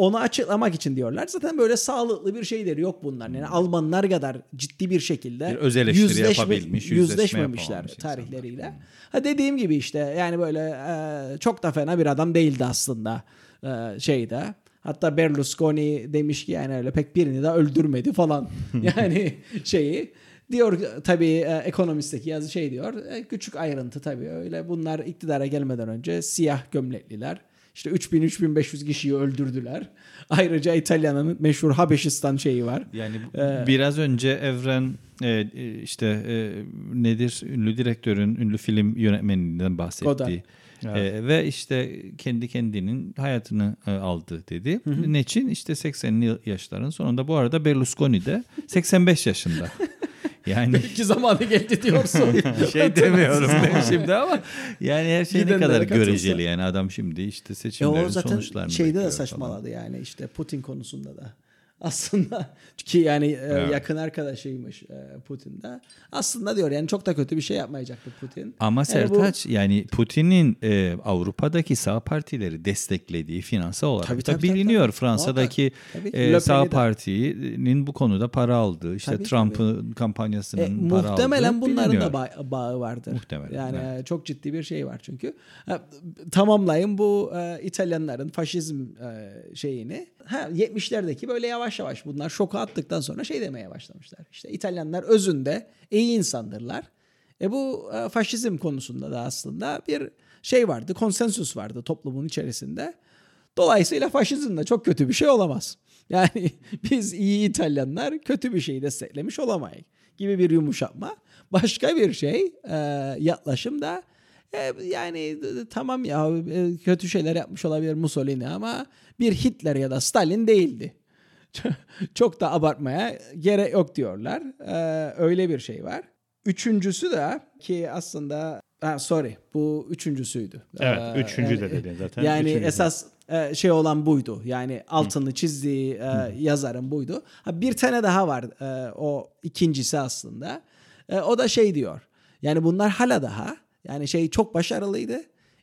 onu açıklamak için diyorlar. Zaten böyle sağlıklı bir şeyleri yok bunlar. Yani Almanlar kadar ciddi bir şekilde bir öz yüzleşme, yapabilmiş, yüzleşmemişler tarihleriyle. Ha dediğim gibi işte yani böyle e, çok da fena bir adam değildi aslında e, şeyde. Hatta Berlusconi demiş ki yani öyle pek birini de öldürmedi falan. yani şeyi diyor tabii e, ekonomistteki yazı şey diyor. e, küçük ayrıntı tabii öyle bunlar iktidara gelmeden önce siyah gömlekliler işte 3000-3500 kişiyi öldürdüler. Ayrıca İtalya'nın meşhur Habeşistan şeyi var. Yani Ee, biraz önce Evren e, e, işte e, nedir ünlü direktörün ünlü film yönetmeninden bahsetti. Godard. E, ve işte kendi kendinin hayatını e, aldı dedi. Ne için? İşte 80'li yaşların sonunda bu arada Berlusconi de 85 yaşında. Yani Belki zamanı geldi diyorsun. şey demiyorum ben şimdi ama yani her şey ne kadar göreceli yani adam şimdi işte E seçimlerin o zaten sonuçlarını şeyde de bekliyor falan. saçmaladı yani işte Putin konusunda da. Aslında ki yani e, Evet. yakın arkadaşıymış e, Putin'de. Aslında diyor yani çok da kötü bir şey yapmayacaktı Putin. Ama Yani bu- Sertaç yani Putin'in e, Avrupa'daki sağ partileri desteklediği finansal olarak Tabii, da tabii, biliniyor. tabii. Fransa'daki. Tabii. e, sağ partinin bu konuda para aldığı, işte Trump'ın E, kampanyasının para aldığı muhtemelen bunların biliniyor. da ba- bağı vardır. Muhtemelen, Yani evet. e, çok ciddi bir şey var çünkü. Ha, tamamlayın bu e, İtalyanların faşizm e, şeyini. Ha 70'lerdeki böyle yavaş yavaş bunlar şoku attıktan sonra şey demeye başlamışlar. İşte İtalyanlar özünde iyi insandırlar. E bu e, faşizm konusunda da aslında bir şey vardı, konsensus vardı toplumun içerisinde. Dolayısıyla faşizm de çok kötü bir şey olamaz. Yani biz iyi İtalyanlar kötü bir şeyi desteklemiş olamayız gibi bir yumuşatma. Başka bir şey e, yaklaşım da e, yani tamam ya kötü şeyler yapmış olabilir Mussolini ama bir Hitler ya da Stalin değildi. Çok da abartmaya gerek yok diyorlar. E, öyle bir şey var. Üçüncüsü de ki aslında ha, sorry bu üçüncüsüydü. Evet, E, üçüncü de yani- dedin zaten. Yani Üçüncü. esas e, şey olan buydu. Yani altını çizdiği e, yazarın buydu. Ha, bir tane daha var e, o ikincisi aslında. E, o da şey diyor. Yani bunlar hala daha yani şey çok başarılıydı.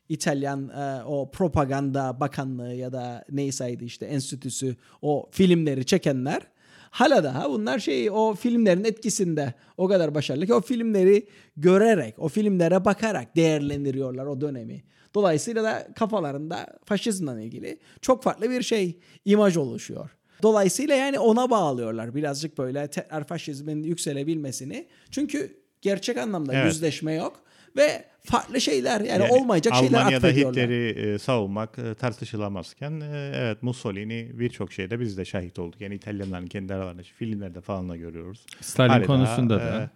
İtalyan e, o propaganda bakanlığı ya da neyseydi işte enstitüsü o filmleri çekenler hala daha bunlar şey o filmlerin etkisinde o kadar başarılı ki o filmleri görerek o filmlere bakarak değerlendiriyorlar o dönemi. Dolayısıyla da kafalarında faşizmle ilgili çok farklı bir şey imaj oluşuyor. Dolayısıyla yani ona bağlıyorlar birazcık böyle tekrar faşizmin yükselebilmesini. Çünkü gerçek anlamda Evet. yüzleşme yok ve farklı şeyler yani, Yani olmayacak şeyler Almanya'da. Hitler'i e, savunmak e, tartışılamazken e, evet Mussolini birçok şeyde biz de şahit olduk. Yani İtalyanların kendi aralarındaki filmlerde falan da görüyoruz. Stalin Hala konusunda daha, da.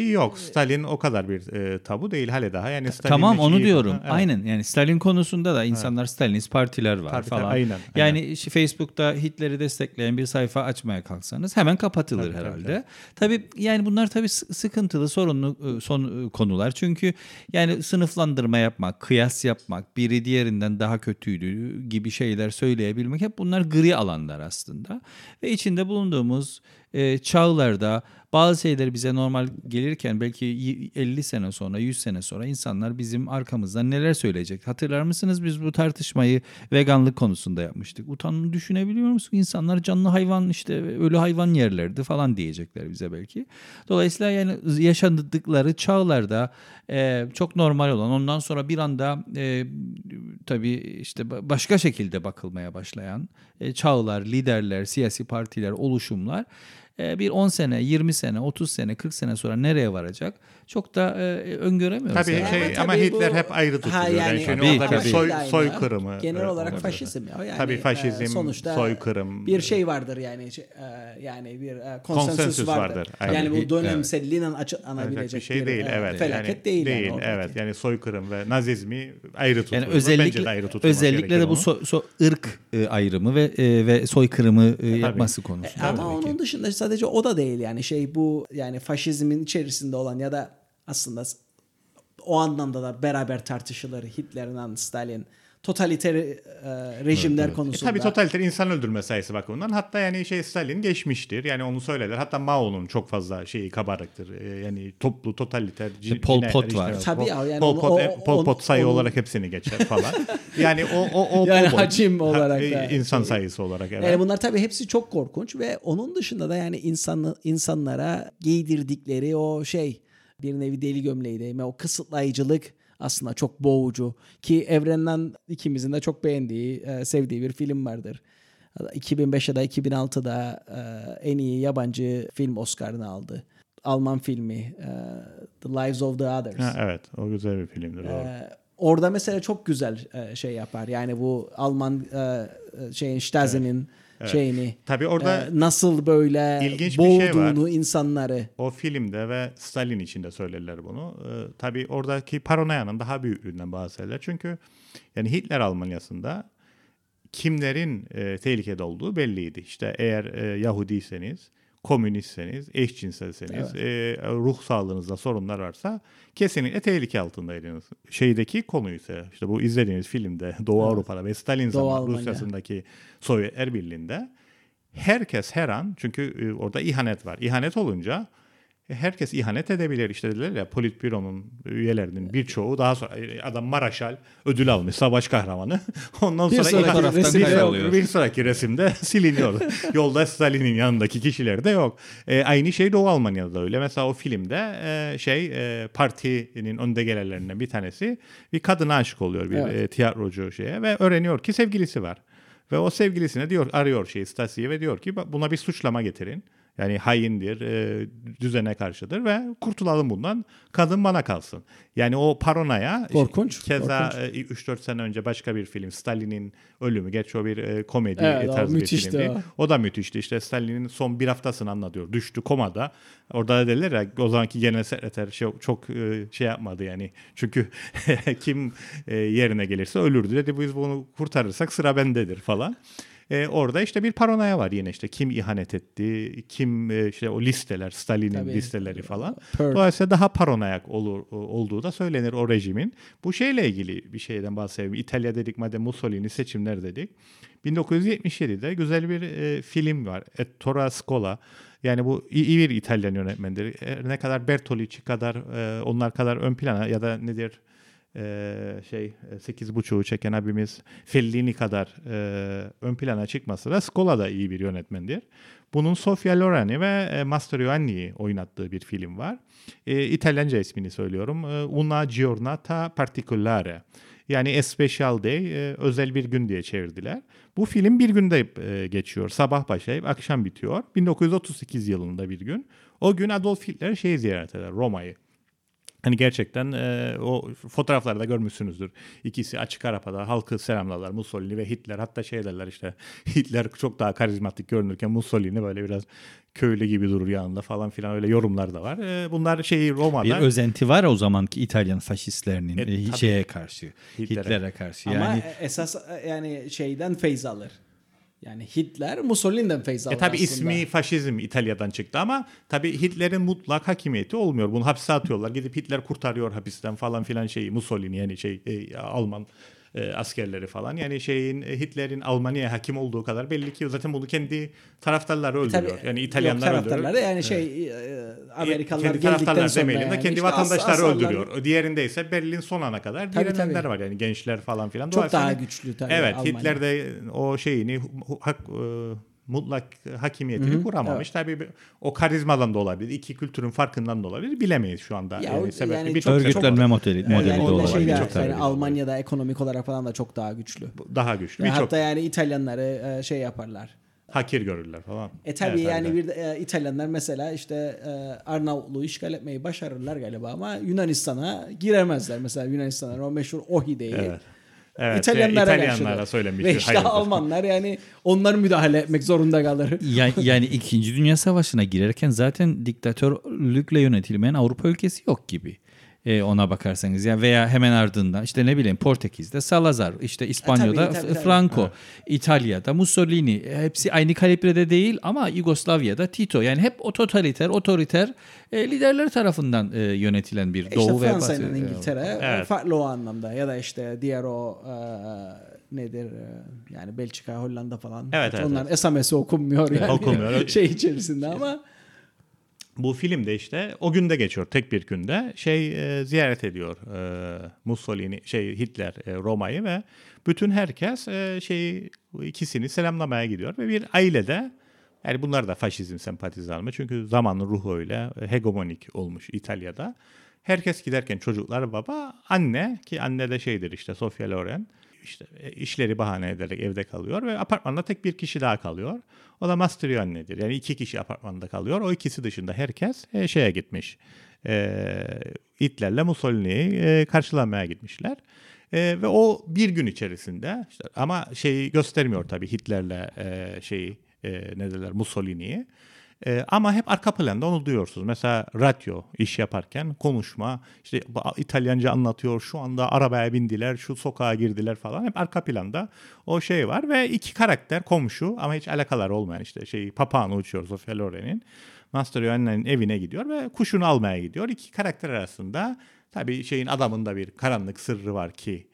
Yok Stalin o kadar bir e, tabu değil hale daha. Yani Stalin Tamam onu diyorum. falan- evet. Aynen yani Stalin konusunda da insanlar Stalinist partiler var Tabii, falan. tabii, aynen, Yani işte Facebook'ta Hitler'i destekleyen bir sayfa açmaya kalksanız hemen kapatılır Tabii, tabii, herhalde. Tabii, yani bunlar tabii sı- sıkıntılı sorunlu e, son e, konular. Çünkü yani sınıflandırma yapmak, kıyas yapmak, biri diğerinden daha kötüydü gibi şeyler söyleyebilmek hep bunlar gri alanlar aslında. Ve içinde bulunduğumuz e, çağlarda bazı şeyler bize normal gelirken belki y- 50 sene sonra 100 sene sonra insanlar bizim arkamızdan neler söyleyecek? Hatırlar mısınız biz bu tartışmayı veganlık konusunda yapmıştık. Utanını düşünebiliyor musun? İnsanlar canlı hayvan işte ölü hayvan yerlerdi falan diyecekler bize belki. Dolayısıyla yani yaşadıkları çağlarda e, çok normal olan ondan sonra bir anda e, tabii işte ba- başka şekilde bakılmaya başlayan e, çağlar, liderler, siyasi partiler, oluşumlar bir 10 sene, 20 sene, 30 sene, 40 sene sonra nereye varacak çok da e, öngöremiyoruz. Tabii yani. şey Ama ama, tabii Hitler bu- hep ayrı tutuluyor. Ha, yani, yani- Tabii, bir tabii. soy, Yani soykırımı. Genel e, olarak faşizm ya. Yani, Tabii faşizm, e, sonuçta soykırım. bir şey vardır yani e, yani bir e, konsensus, Konsensus vardır. vardır, aynen. Yani bu Evet. dönemselliğinden Olacak açıklanabilecek bir şey değil e, evet. felaket yani, değil. yani Değil oradaki. evet. Yani soykırım ve nazizmi ayrı tutulur. Yani Bence de özellikle ayrı tutulması özellikle de bu so, so- ırk ayrımı ve e, ve soykırımı yapması konusunda. Ama tabii onun dışında sadece o da değil yani. Şey bu yani faşizmin içerisinde olan ya da aslında o anlamda da beraber tartışılır Hitler'den Stalin totaliter e, rejimler E, konusunda. tabii totaliter insan öldürme sayısı bakımından. Hatta yani şey Stalin geçmiştir. Yani onu söylerler. Hatta Mao'nun çok fazla şeyi kabarıktır. E, yani toplu totaliter. cin- Pol Pot işte var. var. Tabii Pol, ya, yani Pol onu- Pot, o- e, Pol Pot sayı onu- olarak hepsini geçer falan. yani o o o Yani hacim olarak Ha, da e, insan şey. sayısı olarak evet. Yani bunlar tabii hepsi çok korkunç ve onun dışında da yani insan insanlara giydirdikleri o şey bir nevi deli gömleği değil mi? O kısıtlayıcılık aslında çok boğucu ki evrenden ikimizin de çok beğendiği, e, sevdiği bir film vardır. 2005 ya da 2006'da e, en iyi yabancı film Oscar'ını aldı. Alman filmi e, The Lives of the Others. Ha, evet o güzel bir filmdir. doğru. Ee, orada mesela çok güzel e, şey yapar. Yani bu Alman e, e, şeyin Stasi'nin şeyini Tabii orada e, nasıl böyle ilginç bir şey boğduğunu insanları. O filmde ve Stalin için de söylerler bunu. Ee, tabii oradaki paranoyanın daha büyüklüğünden bahsederler. Çünkü yani Hitler Almanyası'nda kimlerin e, tehlikede olduğu belliydi. İşte eğer e, Yahudiyseniz, komünistseniz, eşcinselseniz, e, ruh sağlığınızda sorunlar varsa kesinlikle tehlike altındaydınız. Şeydeki konu ise işte bu izlediğiniz filmde Doğu Avrupa'da ve Stalin Doğu zaman Almanya. Rusya'sındaki Sovyetler Birliği'nde herkes her an çünkü e, orada ihanet var. İhanet olunca herkes ihanet edebilir. İşte dediler ya Politbüro'nun üyelerinin birçoğu daha sonra e, adam Maraşal ödül almış savaş kahramanı. Ondan Bir sonra sonraki ihanet- bir, bir sonraki resimde siliniyor. Yolda Stalin'in yanındaki kişiler de yok. E, aynı şey Doğu Almanya'da da öyle. Mesela o filmde e, şey e, partinin önde gelenlerinden bir tanesi bir kadına aşık oluyor bir Evet. e, tiyatrocu şeye ve öğreniyor ki sevgilisi var. Ve o sevgilisine diyor arıyor şey Stasi'yi ve diyor ki "Bak, buna bir suçlama getirin. Yani haindir, e, düzene karşıdır ve kurtulalım bundan. Kadın bana kalsın. Yani o paranoya Korkunç, keza korkunç. e, 3-4 sene önce başka bir film Stalin'in ölümü. Gerçi o bir e, komedi Evet, tarzı bir filmdi. o. O da müthişti. İşte Stalin'in son bir haftasını anlatıyor. Düştü komada. Orada da derler ya o zamanki genel sekreter çok, çok e, şey yapmadı yani. Çünkü kim e, yerine gelirse ölürdü. Dedi biz bunu kurtarırsak sıra bendedir falan. E, orada işte bir paranoya var yine işte kim ihanet etti, kim e, işte o listeler, Stalin'in listeleri falan. Pearl. Dolayısıyla daha paranoyak olur olduğu da söylenir o rejimin. Bu şeyle ilgili bir şeyden bahsedelim. İtalya dedik madem Mussolini seçimler dedik. 1977'de güzel bir e, film var. Ettore Scola. Yani bu iyi bir İtalyan yönetmendir. Her ne kadar Bertolucci kadar e, onlar kadar ön plana ya da nedir e, şey e, sekiz buçuğu çeken abimiz Fellini kadar e, ön plana çıkmasa da Scola da iyi bir yönetmendir. Bunun Sofia Loren'i ve e, Mastroianni'yi oynattığı bir film var. E, İtalyanca ismini söylüyorum. Una giornata particolare. Yani A Special Day, özel bir gün diye çevirdiler. Bu film bir günde geçiyor. Sabah başlayıp akşam bitiyor. 1938 yılında bir gün. O gün Adolf Hitler şeyi ziyaret eder, Roma'yı. Hani gerçekten e, o fotoğraflarda görmüşsünüzdür. İkisi açık arabada halkı selamlarlar. Mussolini ve Hitler. Hatta şey derler işte Hitler çok daha karizmatik görünürken Mussolini böyle biraz köylü gibi durur yanında falan filan öyle yorumlar da var. E, bunlar şeyi Bir Roma'da özenti var o zamanki İtalyan faşistlerinin E, e, şeye karşı, Hitler'e. Hitler'e, karşı. Ama Yani esas e, yani şeyden feyz alır. Yani Hitler Mussolini'den feyz alır E tabi ismi faşizm İtalya'dan çıktı ama tabi Hitler'in mutlak hakimiyeti olmuyor. Bunu hapse atıyorlar. Gidip Hitler kurtarıyor hapisten falan filan şeyi Mussolini yani şey e, Alman e, askerleri falan. Yani şeyin e, Hitler'in Almanya'ya hakim olduğu kadar belli ki zaten bunu kendi taraftarları öldürüyor. Tabii, yani yok, İtalyanlar taraftarları öldürüyor. yani şey e, Amerikalılar kendi taraftarlar demeyelim de yani kendi işte as- vatandaşları asarlar. öldürüyor. Diğerinde ise Berlin son ana kadar Tabii, direnenler tabii. var yani gençler falan filan. Çok daha güçlü tabii Evet Almanya. Hitler de o şeyini hak, e, mutlak hakimiyetini kuramamış. Tabii bir- o karizmadan da olabilir. iki kültürün farkından da olabilir. Bilemeyiz şu anda. Ya yani o- sebepli yani birçok çok- örgütlenme var. modeli, Evet, modeli yani de olabilir. Çok yani tabii. Almanya'da ekonomik olarak falan da çok daha güçlü. Daha güçlü. Yani hatta yani İtalyanları e, şey yaparlar. hakir görürler falan. E tabii Evet, yani evet. bir de, e, İtalyanlar mesela işte e, Arnavutluğu işgal etmeyi başarırlar galiba ama Yunanistan'a giremezler. Mesela Yunanistan'ın o meşhur Ohide'yi Evet. Evet, İtalyanlara, şey, İtalyanlara söylenmiş. Ve işte hayırdır. Almanlar yani onlar müdahale etmek zorunda kalır. yani, yani İkinci Dünya Savaşı'na girerken zaten diktatörlükle yönetilmeyen Avrupa ülkesi yok gibi. E, ona bakarsanız ya veya hemen ardından işte ne bileyim Portekiz'de Salazar, işte İspanya'da tabii, tabii, tabii. Franco, İtalya'da Mussolini e, hepsi aynı kalibrede değil ama Yugoslavya'da Tito yani hep o totaliter, otoriter e, liderler tarafından e, yönetilen bir İşte Doğu ve Batı. ile İngiltere Evet. farklı o anlamda ya da işte diğer o e, nedir e, yani Belçika, Hollanda falan. Evet, evet, Onların esamesi okunmuyor yani. Okunmuyor. şey içerisinde ama Bu filmde işte o günde geçiyor tek bir günde şey e, ziyaret ediyor e, Mussolini şey Hitler e, Roma'yı ve bütün herkes e, şey bu ikisini selamlamaya gidiyor ve bir ailede yani bunlar da faşizm sempatizanı? Çünkü zamanın ruhu öyle e, hegemonik olmuş İtalya'da. Herkes giderken çocuklar baba, anne ki anne de şeydir işte Sofia Loren. işte e, işleri bahane ederek evde kalıyor ve apartmanda tek bir kişi daha kalıyor. O da Mastrianne'dir. Yani iki kişi apartmanda kalıyor. O ikisi dışında herkes e, şeye gitmiş. E, Hitler'le Mussolini'yi e, karşılamaya gitmişler. E, ve o bir gün içerisinde işte, ama şeyi göstermiyor tabii Hitler'le e, şeyi e, ne derler Mussolini'yi. E, ama hep arka planda onu duyuyorsunuz. Mesela radyo iş yaparken konuşma, işte İtalyanca anlatıyor, şu anda arabaya bindiler, şu sokağa girdiler falan. Hep arka planda o şey var ve iki karakter komşu ama hiç alakalar olmayan işte şey papağanı uçuyor Sofia Loren'in. Master annenin evine gidiyor ve kuşunu almaya gidiyor. İki karakter arasında tabii şeyin adamında bir karanlık sırrı var ki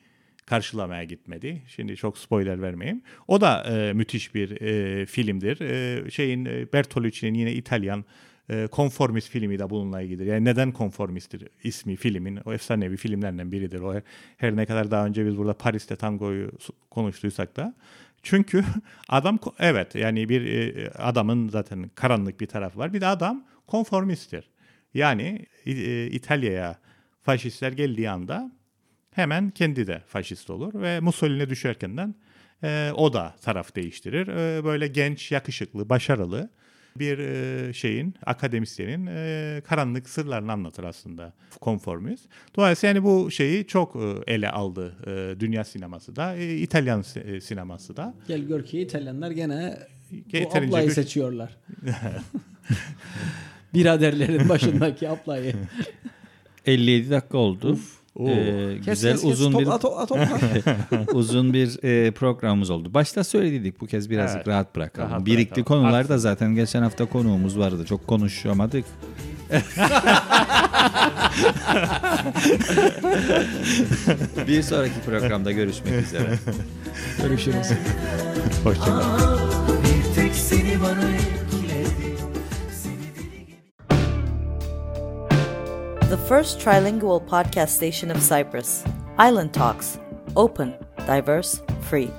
karşılamaya gitmedi. Şimdi çok spoiler vermeyeyim. O da e, müthiş bir e, filmdir. E, şeyin e, Bertolucci'nin yine İtalyan e, konformist filmi de bununla ilgilidir. Yani neden konformisttir ismi filmin? O efsanevi filmlerden biridir. O her, her ne kadar daha önce biz burada Paris'te tangoyu konuştuysak da çünkü adam evet yani bir e, adamın zaten karanlık bir tarafı var. Bir de adam konformisttir. Yani e, İtalya'ya faşistler geldiği anda hemen kendi de faşist olur ve Mussolini düşerkenden e, o da taraf değiştirir. E, böyle genç, yakışıklı, başarılı bir e, şeyin, akademisyenin e, karanlık sırlarını anlatır aslında konformist. Dolayısıyla yani bu şeyi çok e, ele aldı e, dünya sineması da, e, İtalyan e, sineması da. Gel gör ki İtalyanlar gene bu ablayı güç... seçiyorlar. Biraderlerin başındaki ablayı. 57 dakika oldu. Uf. Ee, kes, güzel kes, kes. uzun topla, bir topla, topla. uzun bir e, programımız oldu. Başta söyledik bu kez birazcık evet. rahat bırakalım. Rahat Birikli bırakalım. konular da zaten geçen hafta konuğumuz vardı. Çok konuşamadık. bir sonraki programda görüşmek üzere. Görüşürüz. Hoşçakalın. Bir tek seni bana the first trilingual podcast station of Cyprus. Island Talks. Open, diverse, free.